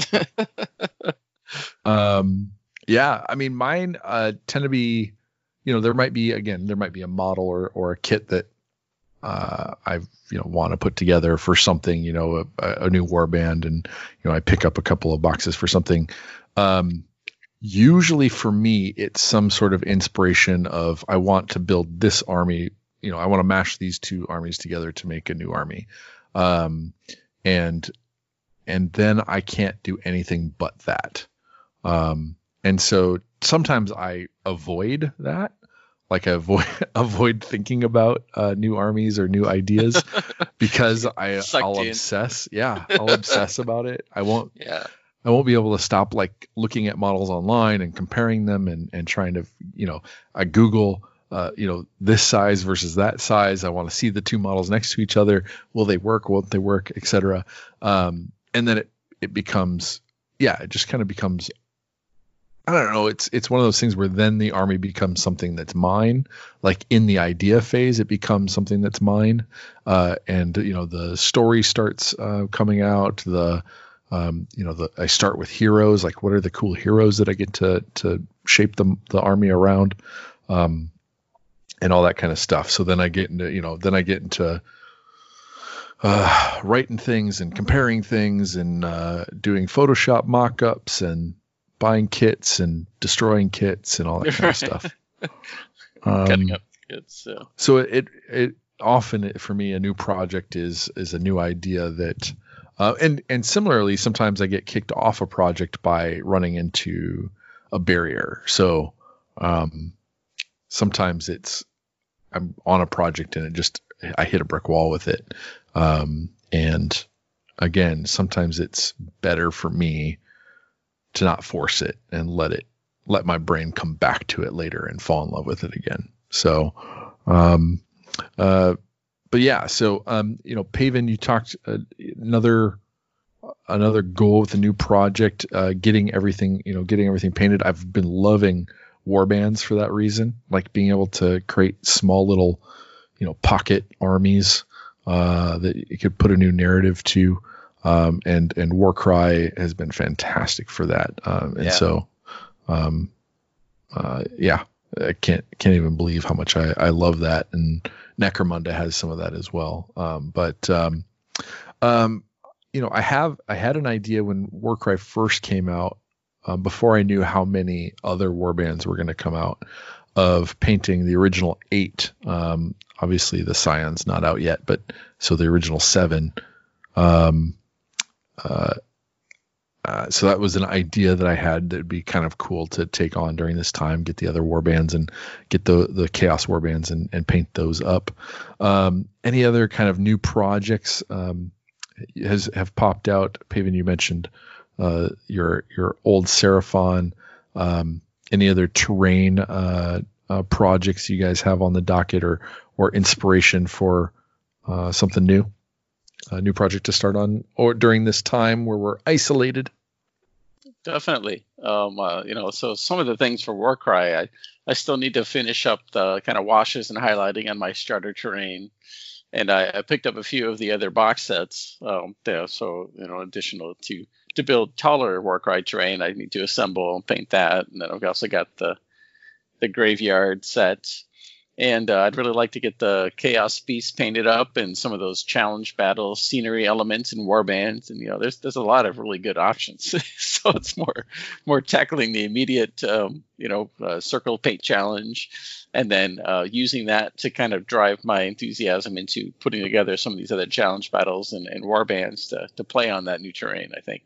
<laughs> um yeah, I mean, mine uh, tend to be, you know, there might be again, there might be a model or or a kit that uh, I you know want to put together for something, you know, a, a new warband, and you know, I pick up a couple of boxes for something. Um, usually for me, it's some sort of inspiration of I want to build this army. You know, I want to mash these two armies together to make a new army, um, and and then I can't do anything but that. Um, and so sometimes I avoid that. Like I avoid <laughs> avoid thinking about uh, new armies or new ideas <laughs> because I I'll in. obsess. Yeah, I'll obsess about it. I won't. <laughs> Yeah. I won't be able to stop like looking at models online and comparing them and and trying to you know I Google uh, you know this size versus that size. I want to see the two models next to each other. Will they work? Won't they work? Etc. Um, and then it it becomes yeah, it just kind of becomes I don't know. It's it's one of those things where then the army becomes something that's mine. Like in the idea phase, it becomes something that's mine, uh, and you know the story starts uh, coming out. The um, you know the I start with heroes. Like what are the cool heroes that I get to to shape the the army around, um, and all that kind of stuff. So then I get into you know then I get into uh, writing things and comparing things and uh, doing Photoshop mock-ups and buying kits and destroying kits and all that kind of <laughs> stuff. Um, Cutting up kits. So. so it it often for me a new project is is a new idea that uh, and and similarly sometimes I get kicked off a project by running into a barrier. So um, sometimes it's I'm on a project and it just I hit a brick wall with it. Um, and again, sometimes it's better for me to not force it and let it let my brain come back to it later and fall in love with it again. So, um, uh, but yeah, so um, you know, Paven, you talked uh, another another goal with a new project, uh, getting everything you know, getting everything painted. I've been loving warbands for that reason, like being able to create small little, you know, pocket armies uh, that you could put a new narrative to. Um, and and Warcry has been fantastic for that. Um, and yeah. so, um, uh, yeah, I can't can't even believe how much I, I love that. And Necromunda has some of that as well. Um, but um, um, you know, I have I had an idea when Warcry first came out, uh, before I knew how many other warbands were going to come out, of painting the original eight. Um, obviously, the Scion's not out yet, but so the original seven. Um, uh, uh, so that was an idea that I had that'd be kind of cool to take on during this time, get the other war bands and get the the chaos war bands and, and paint those up. Um, any other kind of new projects um, has have popped out? Paven, you mentioned uh, your your old Seraphon, um, any other terrain uh, uh, projects you guys have on the docket, or or inspiration for uh, something new, a new project to start on, or during this time where we're isolated. Definitely. Um, uh, you know, so some of the things for Warcry, I, I still need to finish up the kind of washes and highlighting on my starter terrain. And I, I picked up a few of the other box sets um, there. So, you know, additional to to build taller Warcry terrain, I need to assemble and paint that. And then I've also got the the graveyard set and uh, I'd really like to get the Chaos Beast painted up and some of those challenge battle scenery elements and warbands. And you know, there's there's a lot of really good options. <laughs> so it's more more tackling the immediate um, you know uh, circle paint challenge, and then uh, using that to kind of drive my enthusiasm into putting together some of these other challenge battles and, and warbands to to play on that new terrain. I think.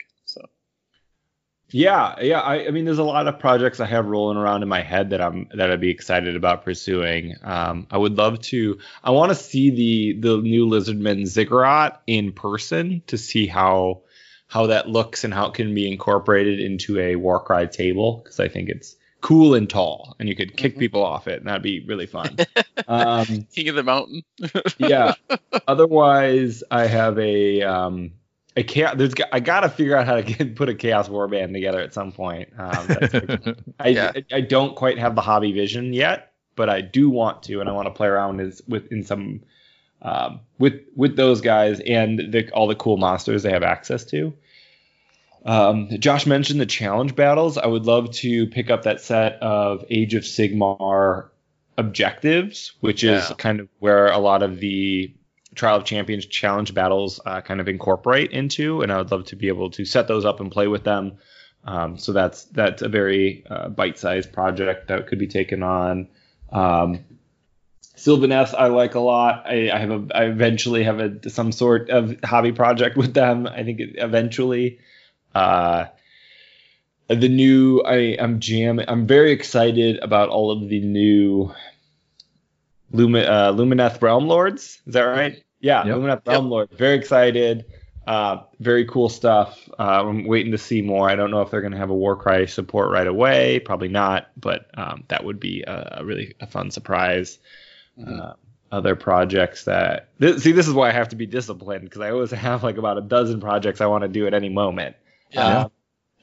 Yeah, yeah. I, I, mean, there's a lot of projects I have rolling around in my head that I'm that I'd be excited about pursuing. Um, I would love to. I want to see the the new Lizardman Ziggurat in person to see how how that looks and how it can be incorporated into a Warcry table because I think it's cool and tall, and you could kick mm-hmm. people off it, and that'd be really fun. <laughs> Um, King of the Mountain. <laughs> yeah. Otherwise, I have a um, a chaos. There's I gotta figure out how to get, <laughs> put a chaos warband together at some point. Um, <laughs> I, yeah. I, I don't quite have the hobby vision yet, but I do want to, and I want to play around is with in some um, with with those guys and the, all the cool monsters they have access to. Um, Josh mentioned the challenge battles. I would love to pick up that set of Age of Sigmar objectives, which yeah. is kind of where a lot of the Trial of Champions challenge battles uh, kind of incorporate into, and I would love to be able to set those up and play with them. Um, so that's that's a very uh, bite-sized project that could be taken on. Um, I like a lot. I, I have a I eventually have a some sort of hobby project with them. I think eventually. Uh, the new I I'm jam I'm very excited about all of the new Lumi, uh, Lumineth Realm Lords. Is that right? Yeah, yep. Lumineth Realm yep. Lords. Very excited. Uh, very cool stuff. Uh, I'm waiting to see more. I don't know if they're going to have a Warcry support right away. Probably not, but um, that would be a, a, really a fun surprise. Mm-hmm. Uh, other projects that see, this is why I have to be disciplined because I always <laughs> have like about a dozen projects I want to do at any moment. Yeah. Um,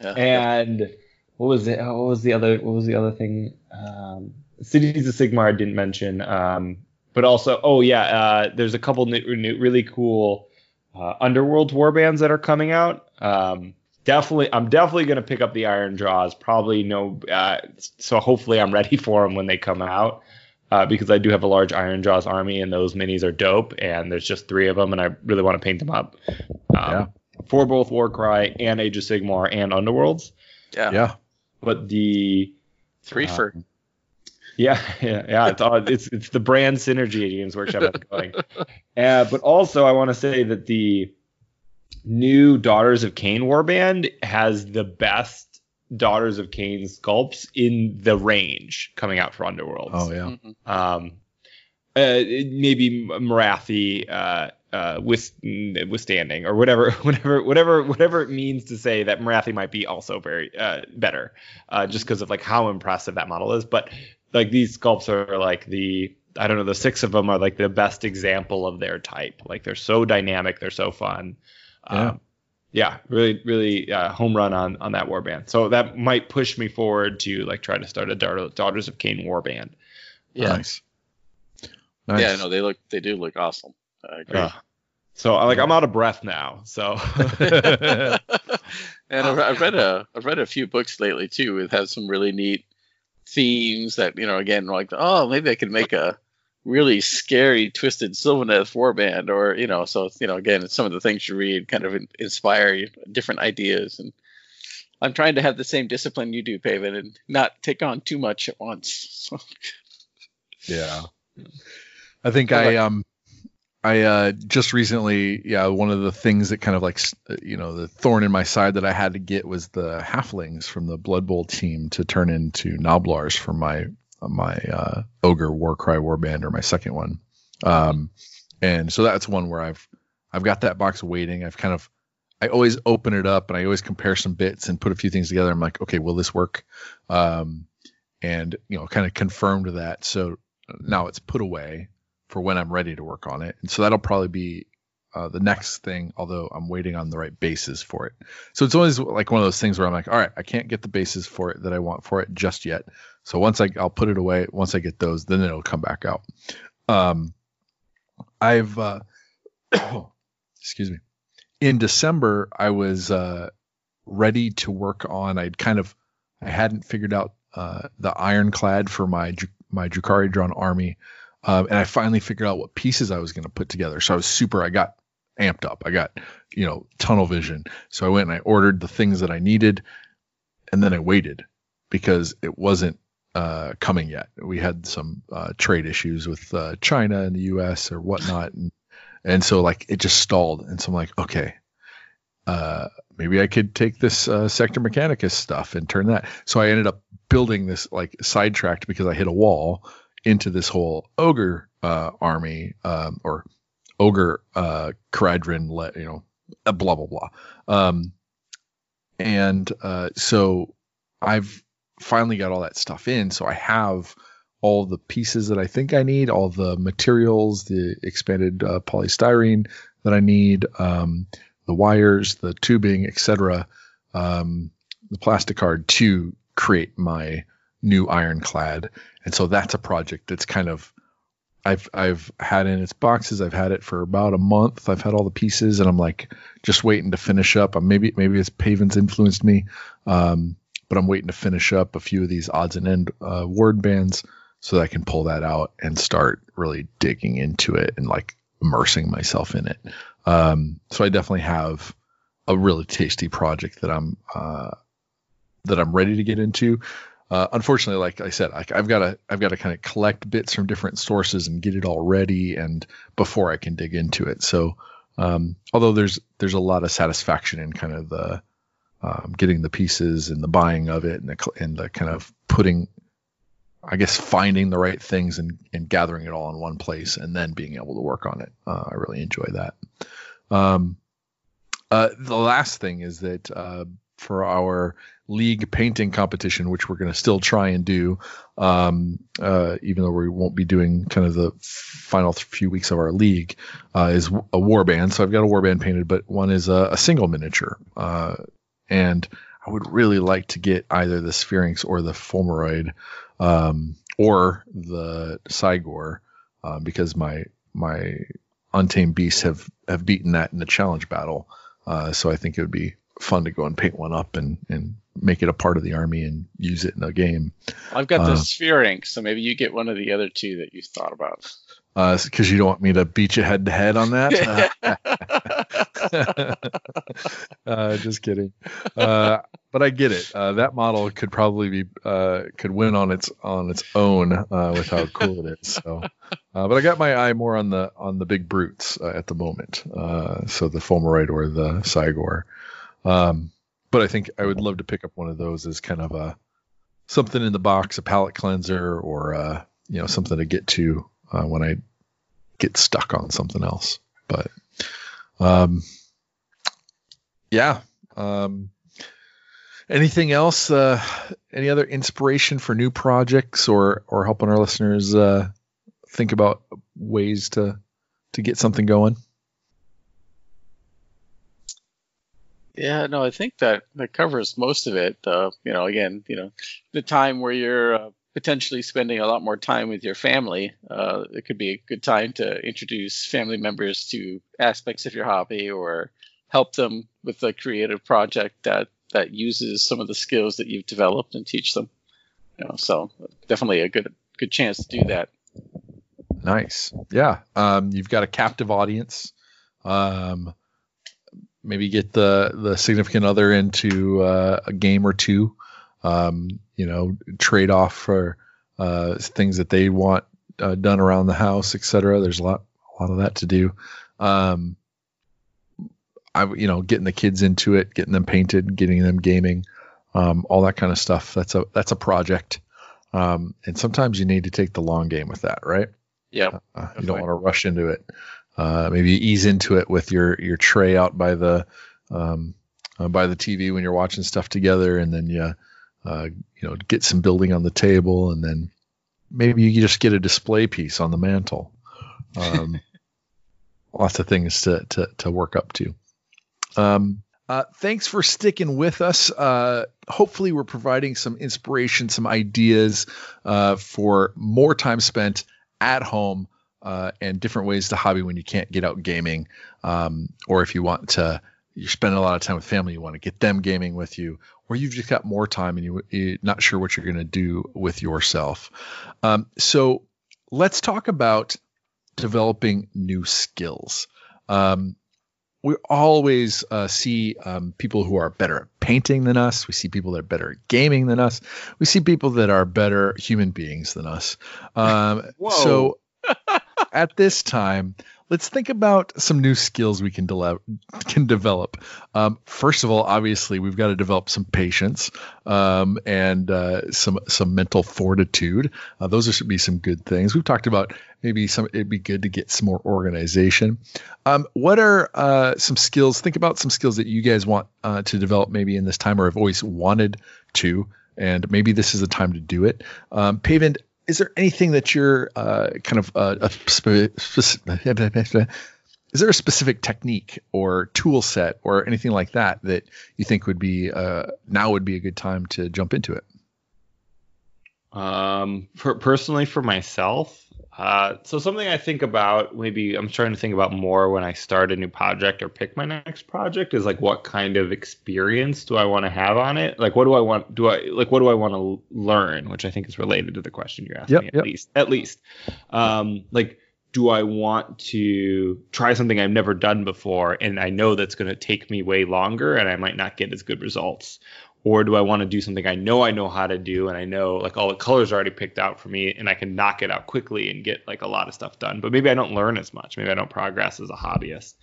yeah. And what was it? What was the other? What was the other thing? Um, Cities of Sigmar I didn't mention, um, but also oh yeah, uh, there's a couple new, new, really cool uh, Underworld warbands that are coming out. Um, definitely, I'm definitely gonna pick up the Ironjawz. Probably no, uh, so hopefully I'm ready <laughs> for them when they come out. Uh, because I do have a large Ironjawz army, and those minis are dope. And there's just three of them, and I really want to paint them up um, yeah. for both Warcry and Age of Sigmar and Underworlds. Yeah, yeah. But the three for um, yeah, <laughs> yeah, yeah. It's all, it's it's the brand synergy at Games Workshop going. Uh, but also, I want to say that the new Daughters of Khaine warband has the best Daughters of Khaine sculpts in the range coming out for Underworlds. Oh yeah. Mm-hmm. Um, uh, maybe Morathi, uh, uh, with, withstanding or whatever, <laughs> whatever, whatever, whatever it means to say that Morathi might be also very uh, better, uh, just because of like how impressive that model is. But like these sculpts are like the I don't know the six of them are like the best example of their type. Like they're so dynamic, they're so fun. Yeah. Um, yeah, really, really uh, home run on on that warband. So that might push me forward to like try to start a Daughters of Khaine warband. Yeah. Nice. nice. Yeah, no, they look they do look awesome. I agree. Uh, so like I'm out of breath now. So. <laughs> <laughs> and I've read a I've read a few books lately too. It has some really neat themes that you know again like oh maybe I could make a really scary twisted Sylvaneth warband or you know so you know again some of the things you read kind of inspire different ideas and I'm trying to have the same discipline you do Paven and not take on too much at once. So <laughs> Yeah. I think I um I uh, just recently, yeah, one of the things that kind of like, uh, you know, the thorn in my side that I had to get was the halflings from the Blood Bowl team to turn into Gnoblars for my my uh, ogre Warcry warband or my second one. Um, and so that's one where I've I've got that box waiting. I've kind of I always open it up and I always compare some bits and put a few things together. I'm like, okay, will this work? Um, and you know, kind of confirmed that. So now it's put away for when I'm ready to work on it. And so that'll probably be uh, the next thing, although I'm waiting on the right bases for it. So it's always like one of those things where I'm like, all right, I can't get the bases for it that I want for it just yet. So once I, I'll put it away. Once I get those, then it'll come back out. Um, I've, uh, <coughs> excuse me, in December, I was uh, ready to work on. I'd kind of, I hadn't figured out uh, the ironclad for my my ogre Kharadron army, um, and I finally figured out what pieces I was going to put together. So I was super. I got amped up. I got you know tunnel vision. So I went and I ordered the things that I needed, and then I waited because it wasn't uh, coming yet. We had some uh, trade issues with uh, China and the U.S. or whatnot, and and so like it just stalled. And so I'm like, okay, uh, maybe I could take this uh, Sector Mechanicus stuff and turn that. So I ended up building this like sidetracked because I hit a wall into this whole ogre uh, army um, or ogre uh, Kharadron, you know, blah blah blah. Um, and uh, so I've finally got all that stuff in. So I have all the pieces that I think I need, all the materials, the expanded uh, polystyrene that I need, um, the wires, the tubing, etc., um, the plastic card to create my new ironclad. And so that's a project that's kind of I've I've had in its boxes. I've had it for about a month. I've had all the pieces, and I'm like just waiting to finish up. I'm maybe maybe it's Paven's influenced me, um, but I'm waiting to finish up a few of these odds and end uh, word bands so that I can pull that out and start really digging into it and like immersing myself in it. Um, so I definitely have a really tasty project that I'm uh, that I'm ready to get into. Uh, unfortunately, like I said, I, I've got to I've got to kind of collect bits from different sources and get it all ready and before I can dig into it. So um, although there's there's a lot of satisfaction in kind of the um, getting the pieces and the buying of it and the and the kind of putting I guess finding the right things and, and gathering it all in one place and then being able to work on it. Uh, I really enjoy that. Um, uh, the last thing is that uh, for our league painting competition, which we're going to still try and do, um, uh, even though we won't be doing kind of the final few weeks of our league, uh, is a warband. So I've got a warband painted, but one is a, a single miniature. Uh, and I would really like to get either the Sphinx or the Fomoroid um, or the Cygor, uh, because my my untamed beasts have have beaten that in the challenge battle. Uh, so I think it would be fun to go and paint one up and and make it a part of the army and use it in a game. I've got the uh, ink, so maybe you get one of the other two that you thought about because uh, you don't want me to beat you head to head on that. <laughs> uh, just kidding. Uh, but I get it. Uh, that model could probably be uh, could win on its on its own uh, with how cool it is. So, but I got my eye more on the on the big brutes at the moment. so the Fomoroid or the Cygor. Um, but I think I would love to pick up one of those as kind of a something in the box, a palate cleanser, or uh, you know something to get to uh, when I get stuck on something else. But um, yeah. Um, anything else? Uh, any other inspiration for new projects or or helping our listeners uh, think about ways to to get something going? Yeah, no, I think that that covers most of it. Uh, you know, again, you know, the time where you're uh, potentially spending a lot more time with your family, uh, it could be a good time to introduce family members to aspects of your hobby or help them with a creative project that that uses some of the skills that you've developed and teach them. You know, so definitely a good good chance to do that. Nice, yeah. Um, you've got a captive audience. Um, maybe get the the significant other into uh, a game or two um, you know, trade off for uh, things that they want uh, done around the house, etc. There's a lot, a lot of that to do. Um, I, you know, getting the kids into it, getting them painted, getting them gaming, um, all that kind of stuff. That's a that's a project, um, and sometimes you need to take the long game with that, right? Yeah, uh, you don't want to rush into it. Uh, maybe ease into it with your your tray out by the um, uh, by the TV when you're watching stuff together, and then you uh, you know get some building on the table, and then maybe you just get a display piece on the mantle. Um, <laughs> lots of things to to, to work up to. Um, uh, thanks for sticking with us. Uh, hopefully, we're providing some inspiration, some ideas uh, for more time spent at home uh, and different ways to hobby when you can't get out gaming, um, or if you want to, you're spending a lot of time with family, you want to get them gaming with you, or you've just got more time and you, you're not sure what you're going to do with yourself. Um, so let's talk about developing new skills. Um, we always uh, see um, people who are better at painting than us. We see people that are better at gaming than us. We see people that are better human beings than us. Um, <laughs> so <laughs> at this time, let's think about some new skills we can, de- can develop. Um, first of all, obviously, we've got to develop some patience um, and uh, some some mental fortitude. Uh, those should be some good things. We've talked about maybe some. It'd be good to get some more organization. Um, what are uh, some skills? Think about some skills that you guys want uh, to develop maybe in this time, or have always wanted to. And maybe this is the time to do it. Um, is there anything that you're uh, kind of uh, a spe- <laughs> is there a specific technique or tool set or anything like that that you think would be uh, now would be a good time to jump into it? Um, for, personally, for myself, uh, so something I think about, maybe I'm trying to think about more when I start a new project or pick my next project is like what kind of experience do I want to have on it? Like what do I want? Do I like what do I want to learn? Which I think is related to the question you're asking. Yep, at yep. least, at least, um, like do I want to try something I've never done before and I know that's going to take me way longer and I might not get as good results? Or do I want to do something I know I know how to do and I know like all the colors are already picked out for me and I can knock it out quickly and get like a lot of stuff done, but maybe I don't learn as much. Maybe I don't progress as a hobbyist.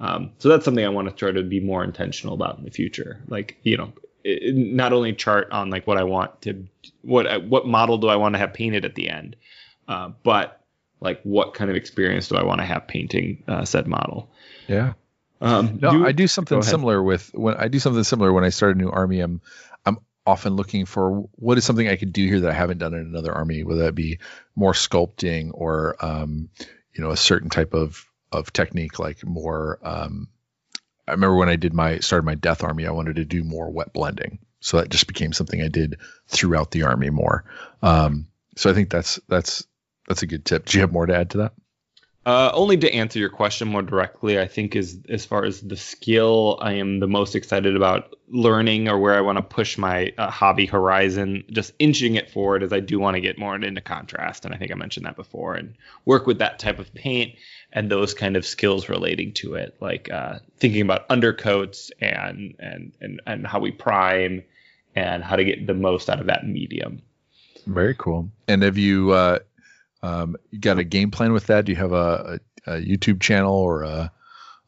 Um, so that's something I want to try to be more intentional about in the future. Like you know, it, not only chart on like what I want to what what model do I want to have painted at the end, uh, but like what kind of experience do I want to have painting uh, said model. Yeah. Um, no, do- I do something similar with when I do something similar when I start a new army. I'm I'm often looking for what is something I could do here that I haven't done in another army, whether that be more sculpting or um, you know a certain type of of technique, like more. Um, I remember when I did my started my death army, I wanted to do more wet blending, so that just became something I did throughout the army more. Um, so I think that's that's that's a good tip. Do you have more to add to that? Uh, only to answer your question more directly, I think is as far as the skill I am the most excited about learning or where I want to push my uh, hobby horizon, just inching it forward as I do want to get more into contrast, and I think I mentioned that before, and work with that type of paint and those kind of skills relating to it, like uh, thinking about undercoats and and and and how we prime and how to get the most out of that medium. Very cool. And have you uh, um, you got a game plan with that? Do you have a, a, a YouTube channel or a,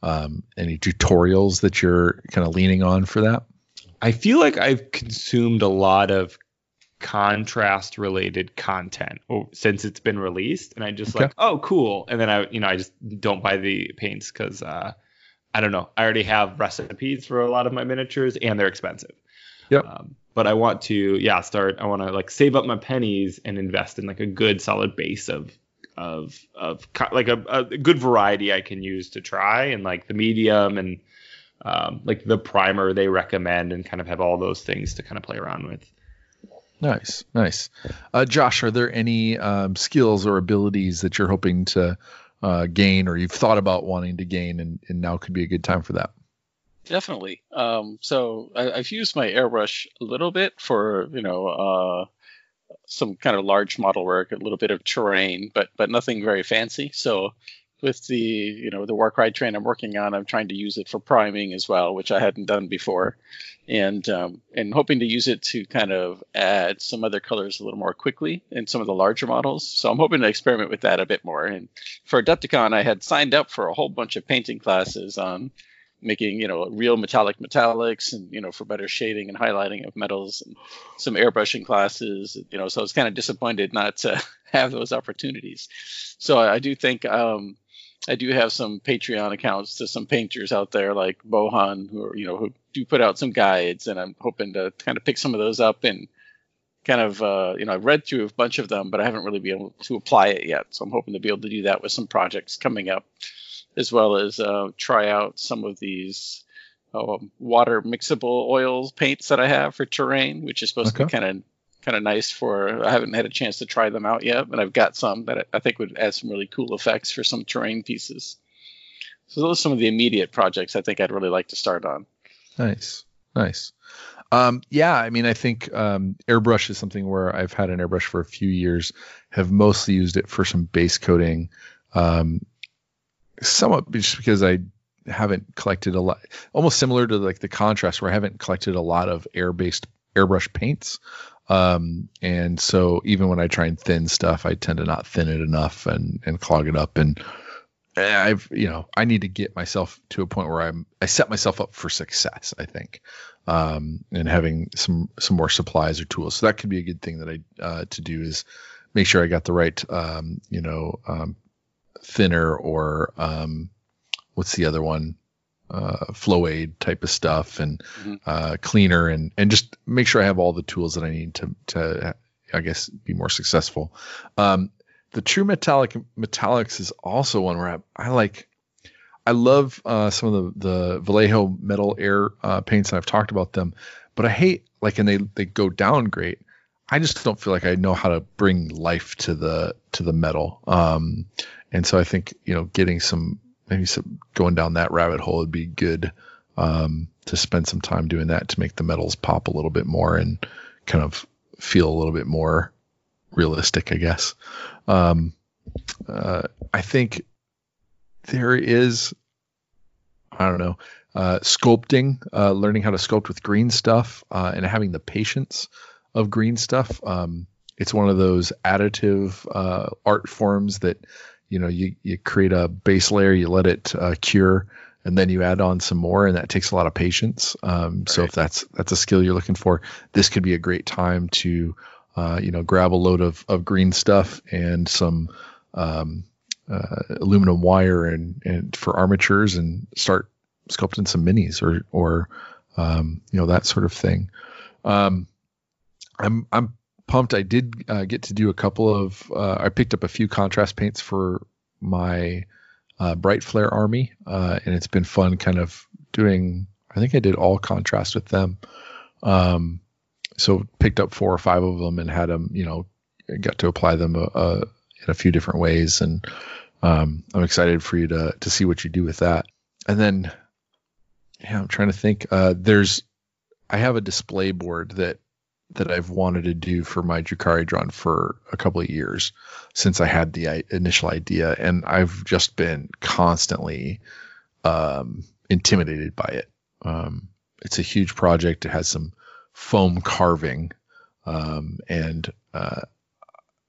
um, any tutorials that you're kind of leaning on for that? I feel like I've consumed a lot of contrast related content since it's been released and I just Okay. like oh cool and then I you know I just don't buy the paints cuz uh I don't know I already have recipes for a lot of my miniatures and they're expensive. Yep. Um, but I want to yeah start I want to like save up my pennies and invest in like a good solid base of of of like a, a good variety I can use to try and like the medium and um, like the primer they recommend and kind of have all those things to kind of play around with. Nice, nice. Uh, Josh, are there any um, skills or abilities that you're hoping to uh, gain or you've thought about wanting to gain and, and now could be a good time for that? Definitely. Um, so I, I've used my airbrush a little bit for you know uh, some kind of large model work, a little bit of terrain, but but nothing very fancy. So with the you know the Warcry train I'm working on, I'm trying to use it for priming as well, which I hadn't done before, and um, and hoping to use it to kind of add some other colors a little more quickly in some of the larger models. So I'm hoping to experiment with that a bit more. And for Adepticon, I had signed up for a whole bunch of painting classes on making you know real metallic metallics and you know for better shading and highlighting of metals and some airbrushing classes you know so I was kind of disappointed not to <laughs> have those opportunities so I, I do think um, I do have some Patreon accounts to some painters out there like Bohan who are, you know who do put out some guides, and I'm hoping to kind of pick some of those up and kind of uh, you know I've read through a bunch of them, but I haven't really been able to apply it yet. So I'm hoping to be able to do that with some projects coming up, as well as uh, try out some of these um, water mixable oils paints that I have for terrain, which is supposed to be kind of kind of nice for. I haven't had a chance to try them out yet, but I've got some that I think would add some really cool effects for some terrain pieces. So those are some of the immediate projects I think I'd really like to start on. Nice, nice. Um, yeah, I mean, I think um, airbrush is something where I've had an airbrush for a few years, have mostly used it for some base coating, um, somewhat just because I haven't collected a lot, almost similar to like the contrast where I haven't collected a lot of air based airbrush paints. Um, and so even when I try and thin stuff, I tend to not thin it enough and, and clog it up. And I've, you know, I need to get myself to a point where I'm, I set myself up for success, I think. Um, and having some, some more supplies or tools. So that could be a good thing that I, uh, to do is make sure I got the right, um, you know, um, thinner or, um, what's the other one? uh, flow aid type of stuff and mm-hmm. uh, cleaner and and just make sure I have all the tools that I need to to I guess be more successful. Um, the true metallic metallics is also one where I, I like. I love uh, some of the the Vallejo metal air uh, paints, and I've talked about them, but I hate like and they they go down great. I just don't feel like I know how to bring life to the to the metal. Um, and so I think you know getting some maybe some, going down that rabbit hole would be good um, to spend some time doing that to make the metals pop a little bit more and kind of feel a little bit more realistic, I guess. Um, uh, I think there is, I don't know, uh, sculpting, uh, learning how to sculpt with green stuff, uh, and having the patience of green stuff. Um, it's one of those additive uh, art forms that you know you you create a base layer, you let it uh, cure, and then you add on some more, and that takes a lot of patience. Um, right. So if that's that's a skill you're looking for, this could be a great time to uh, you know grab a load of of green stuff and some um, uh, aluminum wire and and for armatures and start sculpting some minis or or um, you know that sort of thing. Um, I'm I'm pumped. I did uh, get to do a couple of. Uh, I picked up a few contrast paints for my uh, Bright Flare army, uh, and it's been fun, kind of doing. I think I did all contrast with them. Um, so picked up four or five of them and had them. You know, got to apply them uh, uh, in a few different ways, and um, I'm excited for you to to see what you do with that. And then, yeah, I'm trying to think. there's, I have a display board that that I've wanted to do for my Drukhari Drawn for a couple of years since I had the initial idea, and I've just been constantly um, intimidated by it. Um, it's a huge project. It has some foam carving, um, and uh,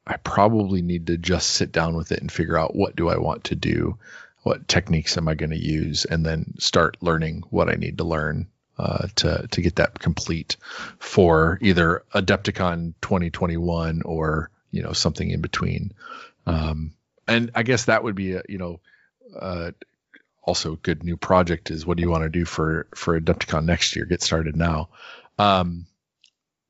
I probably need to just sit down with it and figure out what do I want to do, what techniques am I going to use, and then start learning what I need to learn uh, to to get that complete for either Adepticon 2021 or you know something in between. Um, and I guess that would be a, you know uh, also a good new project is what do you want to do for for Adepticon next year? Get started now. Um,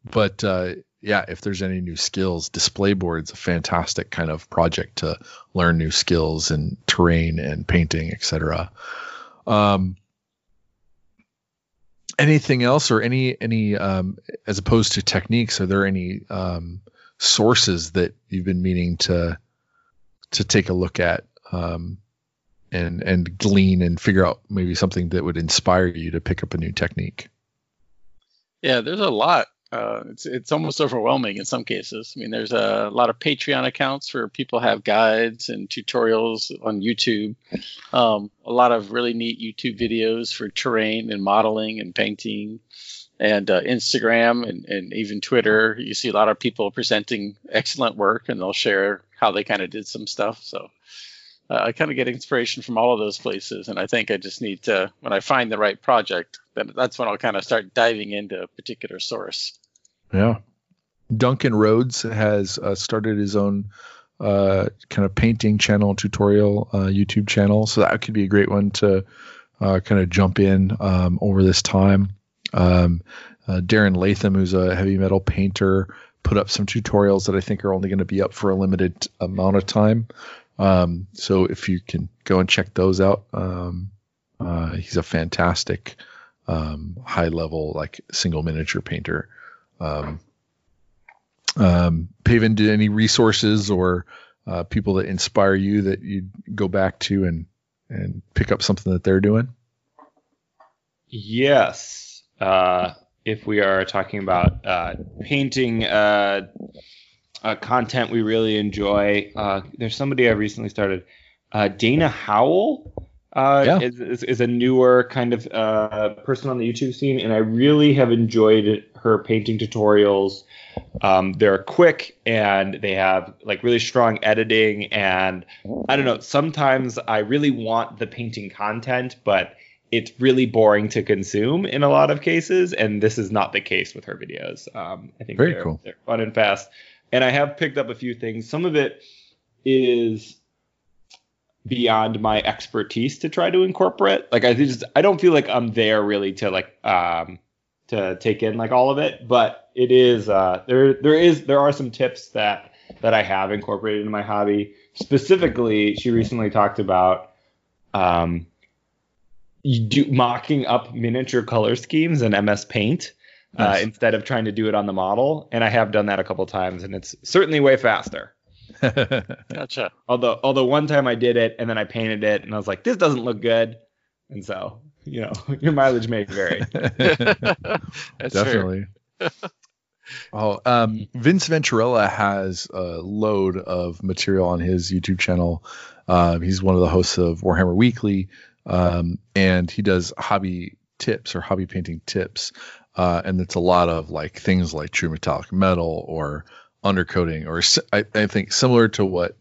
but uh, yeah, if there's any new skills, display board's a fantastic kind of project to learn new skills and terrain and painting, etc. Um, anything else or any any um, as opposed to techniques are there any um, sources that you've been meaning to to take a look at um, and and glean and figure out maybe something that would inspire you to pick up a new technique? Yeah there's a lot uh, it's it's almost overwhelming in some cases. I mean, there's a lot of Patreon accounts where people have guides and tutorials on YouTube. Um, a lot of really neat YouTube videos for terrain and modeling and painting, and uh, Instagram and, and even Twitter. You see a lot of people presenting excellent work, and they'll share how they kind of did some stuff. So uh, I kind of get inspiration from all of those places, and I think I just need to when I find the right project, then that's when I'll kind of start diving into a particular source. Yeah, Duncan Rhodes has uh, started his own uh, kind of painting channel, tutorial uh, YouTube channel. So that could be a great one to uh, kind of jump in um, over this time. Um, uh, Darren Latham, who's a heavy metal painter, put up some tutorials that I think are only going to be up for a limited amount of time. Um, so if you can go and check those out, um, uh, he's a fantastic um, high level like single miniature painter. Um, um, Paven, do any resources or uh, people that inspire you that you go back to and and pick up something that they're doing? Yes. Uh, if we are talking about uh, painting uh, uh, content we really enjoy, uh, there's somebody I recently started, uh, Dana Howl. Uh, Yeah. is, is, is a newer kind of uh, person on the YouTube scene, and I really have enjoyed her painting tutorials. Um, they're quick and they have like really strong editing, and I don't know. Sometimes I really want the painting content, but it's really boring to consume in a lot of cases, and this is not the case with her videos. Um, I think Very they're, cool. they're fun and fast, and I have picked up a few things. Some of it is beyond my expertise to try to incorporate. Like I just I don't feel like I'm there really to like um to take in like all of it, but it is uh there there is there are some tips that that I have incorporated in my hobby. Specifically, she recently talked about um do mocking up miniature color schemes in MS Paint. Uh, Nice. instead of trying to do it on the model, and I have done that a couple times, and it's certainly way faster. <laughs> Gotcha. Although, although one time I did it and then I painted it and I was like, this doesn't look good, and so you know <laughs> your mileage may vary. <laughs> Definitely. <laughs> oh, um, Vince Venturella has a load of material on his YouTube channel. Um, he's one of the hosts of Warhammer Weekly, um, and he does hobby tips or hobby painting tips. Uh, and it's a lot of like things like true metallic metal or undercoating, or I, I think similar to what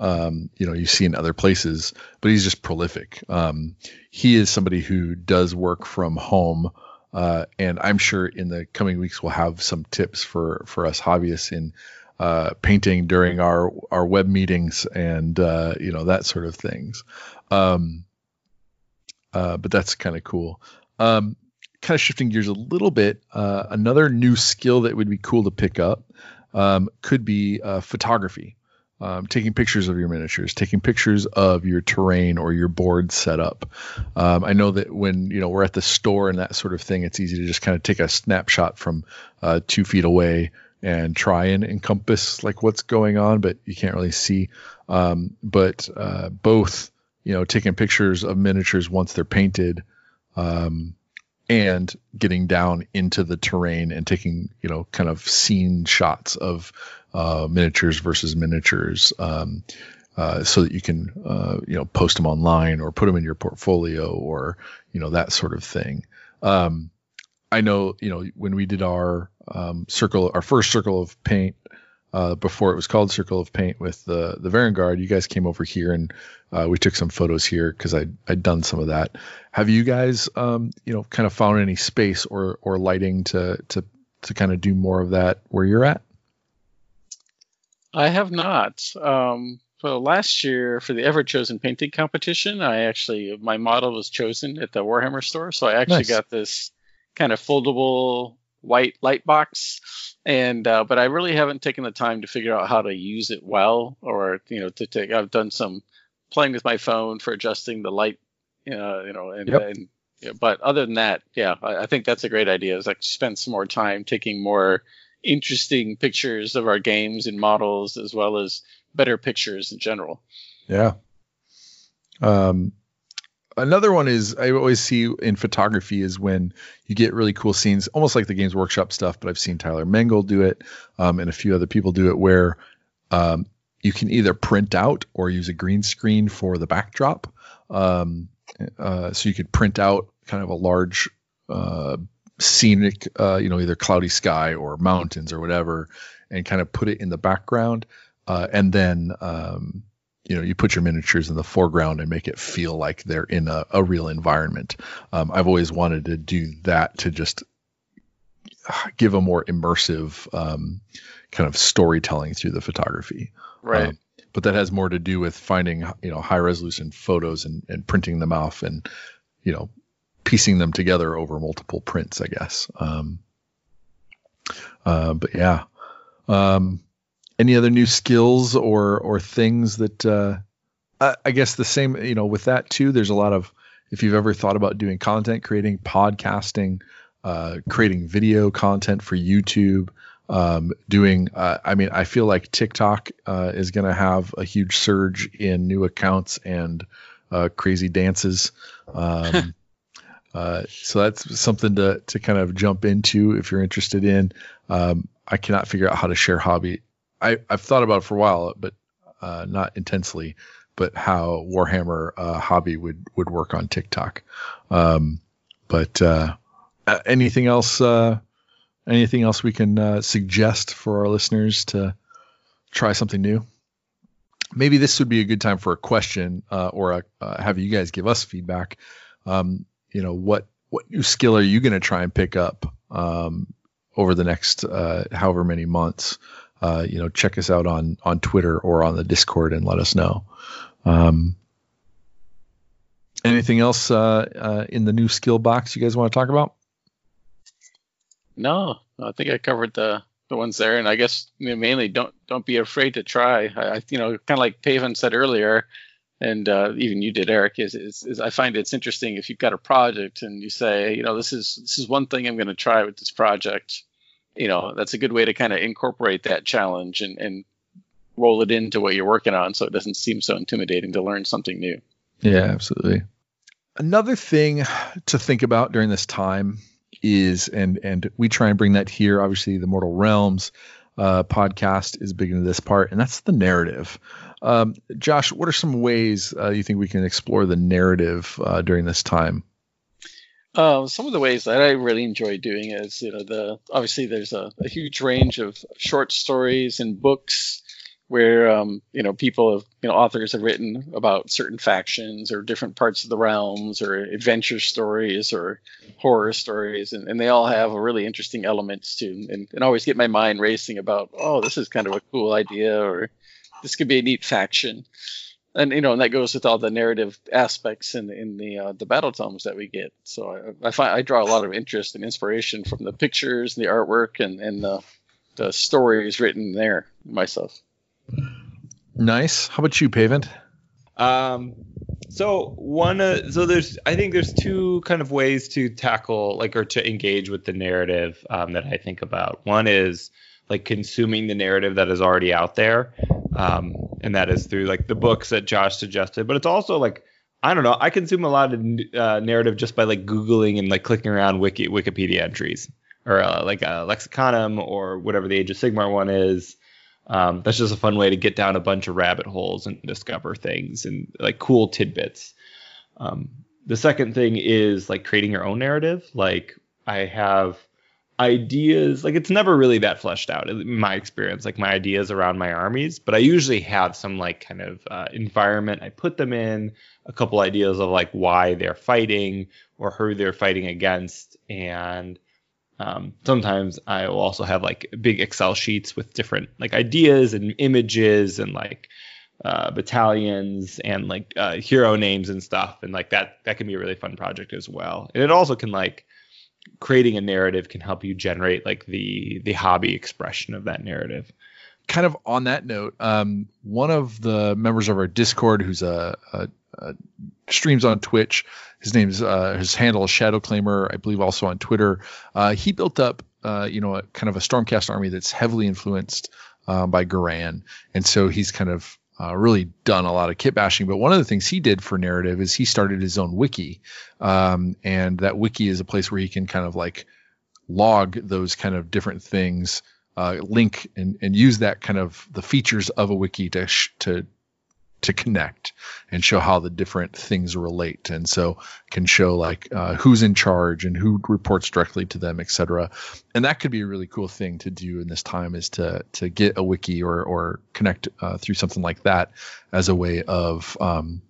um, you know you see in other places. But he's just prolific. Um, he is somebody who does work from home. Uh, and I'm sure in the coming weeks we'll have some tips for for us hobbyists in uh, painting during our our web meetings and uh, you know that sort of things. Um, uh, but that's kind of cool. Um, kind of shifting gears a little bit. Uh, another new skill that would be cool to pick up um, could be uh, photography. Um, taking pictures of your miniatures, taking pictures of your terrain or your board setup. Um, I know that when you know we're at the store and that sort of thing, it's easy to just kind of take a snapshot from uh, two feet away and try and encompass like what's going on, but you can't really see. Um, but uh, both, you know, taking pictures of miniatures once they're painted, um, and getting down into the terrain and taking, you know, kind of scene shots of uh, miniatures versus miniatures. Um, uh, so that you can uh, you know post them online or put them in your portfolio or you know that sort of thing. Um, I know you know when we did our um, circle, our first circle of paint uh, before it was called Circle of Paint with the the Varangard. You guys came over here and uh, we took some photos here because I I'd done some of that. Have you guys um, you know kind of found any space or or lighting to to to kind of do more of that where you're at? I have not. Um, so last year for the Ever Chosen painting competition, I actually my model was chosen at the Warhammer store, so I actually Nice. got this kind of foldable white light box. And uh, but I really haven't taken the time to figure out how to use it well, or you know, to take. I've done some playing with my phone for adjusting the light, uh, you know, and, Yep. and yeah, but other than that, yeah, I, I think that's a great idea. Is like spend some more time taking more interesting pictures of our games and models, as well as better pictures in general. Yeah. Um, another one is I always see in photography is when you get really cool scenes, almost like the Games Workshop stuff. But I've seen Tyler Mengel do it, um, and a few other people do it, where um, you can either print out or use a green screen for the backdrop. Um, uh, so you could print out kind of a large uh, scenic, uh, you know, either cloudy sky or mountains or whatever, and kind of put it in the background, uh, and then um, you know you put your miniatures in the foreground and make it feel like they're in a, a real environment. Um, I've always wanted to do that to just give a more immersive um, kind of storytelling through the photography. Right. Um, but that has more to do with finding you know high resolution photos and, and printing them off and you know piecing them together over multiple prints, I guess. Um, uh, but yeah, um, any other new skills or or things that uh, I, I guess the same you know with that too. There's a lot of if you've ever thought about doing content creating, podcasting, uh, creating video content for YouTube. Um, doing, uh, I mean, I feel like TikTok uh, is going to have a huge surge in new accounts and uh, crazy dances. <laughs> Um, uh, so that's something to to kind of jump into if you're interested in. Um, I cannot figure out how to share hobby. I, I've thought about it for a while, but uh, not intensely. But how Warhammer uh, hobby would would work on TikTok. Um, but uh, anything else? Uh, anything else we can uh, suggest for our listeners to try something new? Maybe this would be a good time for a question or a, have you guys give us feedback. Um, you know what what new skill are you going to try and pick up um, over the next uh, however many months? Uh, you know check us out on on twitter or on the discord and let us know. Um, anything else uh, uh in the new skill box you guys want to talk about? No i think i covered the the ones there and i guess mainly don't don't be afraid to try. I you know kind of like paven said earlier and uh, even you did, Eric. Is, is, is, I find it's interesting if you've got a project and you say, you know, this is this is one thing I'm going to try with this project. You know, that's a good way to kind of incorporate that challenge and, and roll it into what you're working on, so it doesn't seem so intimidating to learn something new. Yeah, absolutely. Another thing to think about during this time is, and and we try and bring that here. Obviously, the Mortal Realms uh, podcast is big into this part, and that's the narrative. Um, Josh, what are some ways uh, you think we can explore the narrative uh, during this time? Uh, some of the ways that I really enjoy doing is, you know, the obviously there's a, a huge range of short stories and books where um, you know people have you know authors have written about certain factions or different parts of the realms or adventure stories or horror stories and, and they all have really interesting elements to and, and always get my mind racing about oh this is kind of a cool idea or this could be a neat faction. And you know and that goes with all the narrative aspects in in the uh, the battle tomes that we get. So I, I find i draw a lot of interest and inspiration from the pictures and the artwork and and the the stories written there myself. Nice. How about you Paven um so one uh, so there's i think there's two kind of ways to tackle like or to engage with the narrative um, that i think about. One is like consuming the narrative that is already out there um, and that is through like the books that Josh suggested. But it's also like I don't know. I consume a lot of uh, narrative just by like googling and like clicking around wiki Wikipedia entries or uh, like a Lexicanum or whatever the Age of Sigmar one is. Um, that's just a fun way to get down a bunch of rabbit holes and discover things and like cool tidbits. Um, the second thing is like creating your own narrative. Like I have ideas like it's never really that fleshed out in my experience like my ideas around my armies but i usually have some like kind of uh, environment i put them in a couple ideas of like why they're fighting or who they're fighting against and um, sometimes i will also have like big excel sheets with different like ideas and images and like uh, battalions and like uh, hero names and stuff and like that that can be a really fun project as well. And it also can like creating a narrative can help you generate like the the hobby expression of that narrative kind of on that note um, one of the members of our discord who's a, a, a streams on twitch his name's uh, his handle is shadow claimer i believe also on twitter uh, he built up uh, you know a, kind of a stormcast army that's heavily influenced uh, by Garan. and so he's kind of uh, really done a lot of kit bashing. But one of the things he did for narrative is he started his own wiki, um, and that wiki is a place where he can kind of like log those kind of different things, uh, link and, and use that kind of the features of a wiki to sh- to to connect and show how the different things relate. And so can show like uh, who's in charge and who reports directly to them etc and that could be a really cool thing to do in this time is to to get a wiki or or connect uh, through something like that as a way of um,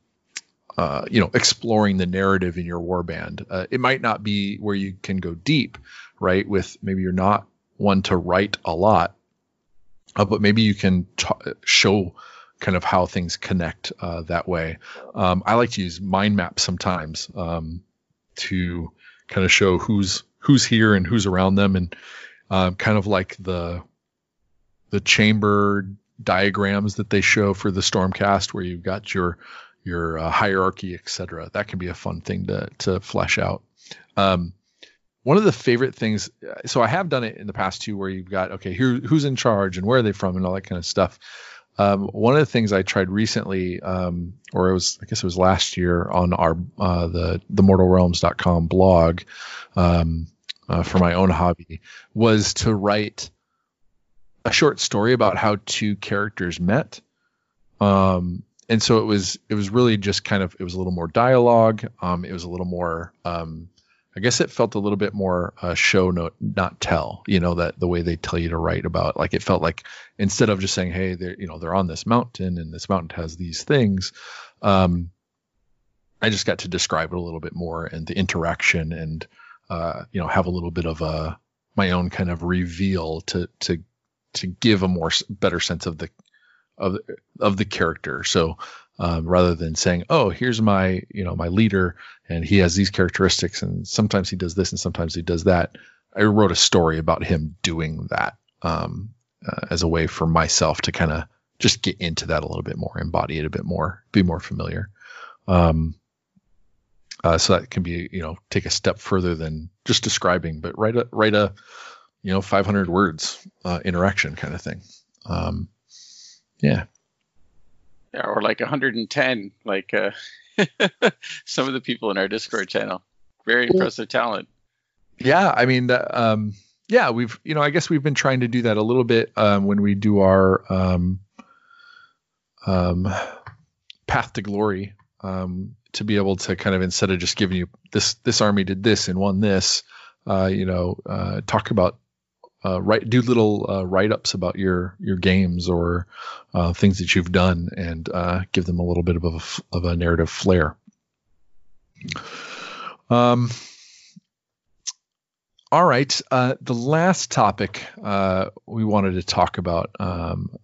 uh, you know exploring the narrative in your warband uh, it might not be where you can go deep right with maybe you're not one to write a lot uh, but maybe you can t- show kind of how things connect uh, that way. Um, I like to use mind maps sometimes um, to kind of show who's who's here and who's around them, and um, kind of like the the chamber diagrams that they show for the Stormcast, where you've got your your uh, hierarchy, etc. That can be a fun thing to to flesh out. Um, one of the favorite things, so I have done it in the past too, where you've got okay, here who's in charge and where are they from and all that kind of stuff. Um, one of the things I tried recently, um, or it was, I guess it was last year on our, uh, the, the mortalrealms.com blog, um, uh, for my own hobby was to write a short story about how two characters met. Um, and so it was, it was really just kind of, it was a little more dialogue. Um, it was a little more, um, I guess it felt a little bit more uh, show not tell. You know that the way they tell you to write about, like it felt like instead of just saying, "Hey, they're you know they're on this mountain and this mountain has these things," um, I just got to describe it a little bit more and the interaction and uh, you know have a little bit of a my own kind of reveal to to to give a more better sense of the of of the character. So um, rather than saying, "Oh, here's my you know my leader, and he has these characteristics, and sometimes he does this, and sometimes he does that." I wrote a story about him doing that um, uh, as a way for myself to kind of just get into that a little bit more, embody it a bit more, be more familiar. Um, uh, so that can be you know take a step further than just describing, but write a write a you know 500 words uh, interaction kind of thing. Um, yeah, yeah, or like 110, like uh, <laughs> some of the people in our Discord channel. Very impressive talent. Yeah, I mean, um, yeah, we've you know, I guess we've been trying to do that a little bit um, when we do our um, um, path to glory. Um, to be able to kind of instead of just giving you this this army did this and won this, uh, you know, uh, talk about uh, write do little uh, write ups about your your games or uh, things that you've done and uh, give them a little bit of a, of a narrative flair. Um. All right. Uh, the last topic uh, we wanted to talk about um,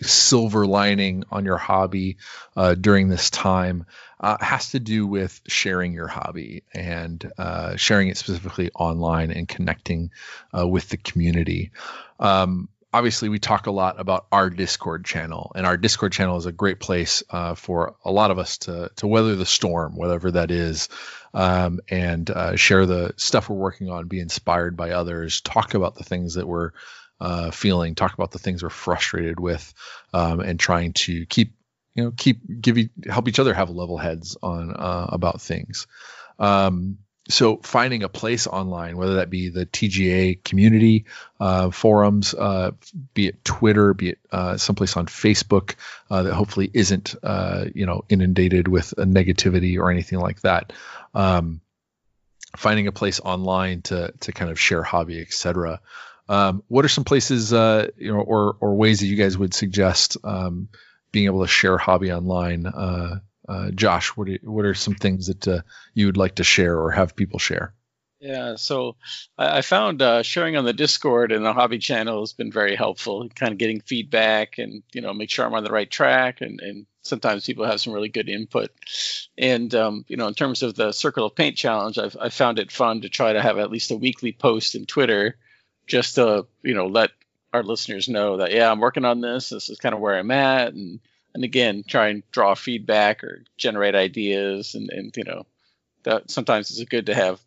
silver lining on your hobby uh, during this time uh, has to do with sharing your hobby and uh, sharing it specifically online and connecting uh, with the community. Um, obviously, we talk a lot about our Discord channel, and our Discord channel is a great place uh, for a lot of us to to weather the storm, whatever that is. Um, and uh, share the stuff we're working on, be inspired by others, talk about the things that we're uh, feeling, talk about the things we're frustrated with, um, and trying to keep you know keep give help each other have level heads on uh, about things. Um, so finding a place online, whether that be the TGA community uh, forums, uh, be it Twitter, be it uh, someplace on Facebook uh, that hopefully isn't uh, you know inundated with a negativity or anything like that. Um, finding a place online to to kind of share hobby, etc. Um, what are some places, uh, you know, or or ways that you guys would suggest um, being able to share hobby online? Uh, uh, Josh, what are, what are some things that uh, you would like to share or have people share? Yeah, so I, I found uh, sharing on the Discord and the hobby channel has been very helpful. Kind of getting feedback and you know make sure I'm on the right track, and and sometimes people have some really good input. And um, you know, in terms of the Circle of Paint challenge, I've I found it fun to try to have at least a weekly post in Twitter just to you know let our listeners know that yeah i'm working on this. This is kind of where i'm at. And and again try and draw feedback or generate ideas. And and you know that sometimes it's good to have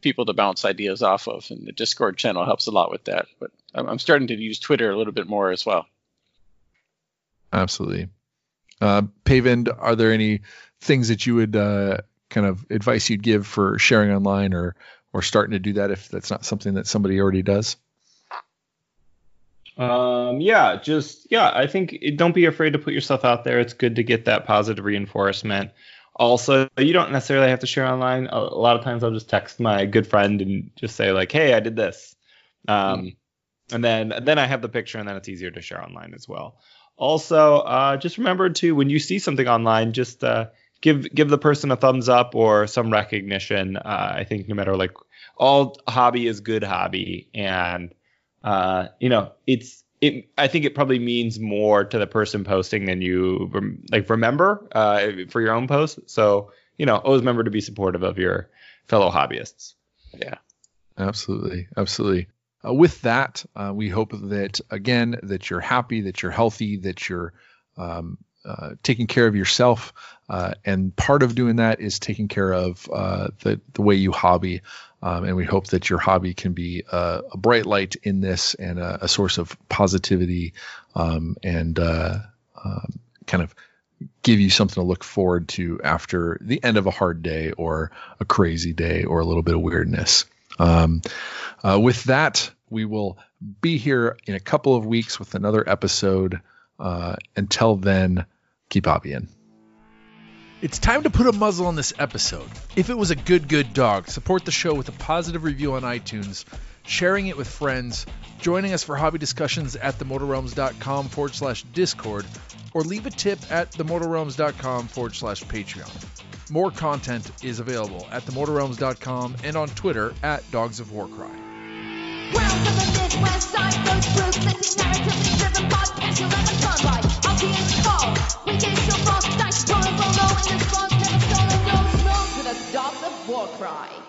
people to bounce ideas off of. And the discord channel helps a lot with that. But i'm, starting to use twitter a little bit more as well. Absolutely. Uh Paven, are there any things that you would uh, kind of advice you'd give for sharing online or or starting to do that if that's not something that somebody already does? Um, yeah, just yeah, I think it, don't be afraid to put yourself out there. It's good to get that positive reinforcement. Also, you don't necessarily have to share online. A, a lot of times, I'll just text my good friend and just say like, "Hey, I did this," um, mm. and then then I have the picture, and then it's easier to share online as well. Also, uh, just remember to when you see something online, just uh, give give the person a thumbs up or some recognition. Uh, I think no matter like all hobby is good hobby, and uh, you know it's it, I think it probably means more to the person posting than you like remember uh, for your own post. So you know, always remember to be supportive of your fellow hobbyists. Yeah. Absolutely, absolutely. Uh, with that, uh, we hope that again that you're happy, that you're healthy, that you're um, uh, taking care of yourself, uh, and part of doing that is taking care of uh, the the way you hobby. Um, and we hope that your hobby can be a, bright light in this and a, a source of positivity um, and uh, um, kind of give you something to look forward to after the end of a hard day or a crazy day or a little bit of weirdness. Um, uh, with that, we will be here in a couple of weeks with another episode. Uh, until then, keep hobbying. It's time to put a muzzle on this episode. If it was a good, good dog, support the show with a positive review on iTunes, sharing it with friends, joining us for hobby discussions at themortalrealms.com forward slash Discord, or leave a tip at themortalrealms.com forward slash Patreon. More content is available at themortalrealms.com and on Twitter at Dogs of Warcry. Welcome to Midwest driven. You'll. War cry.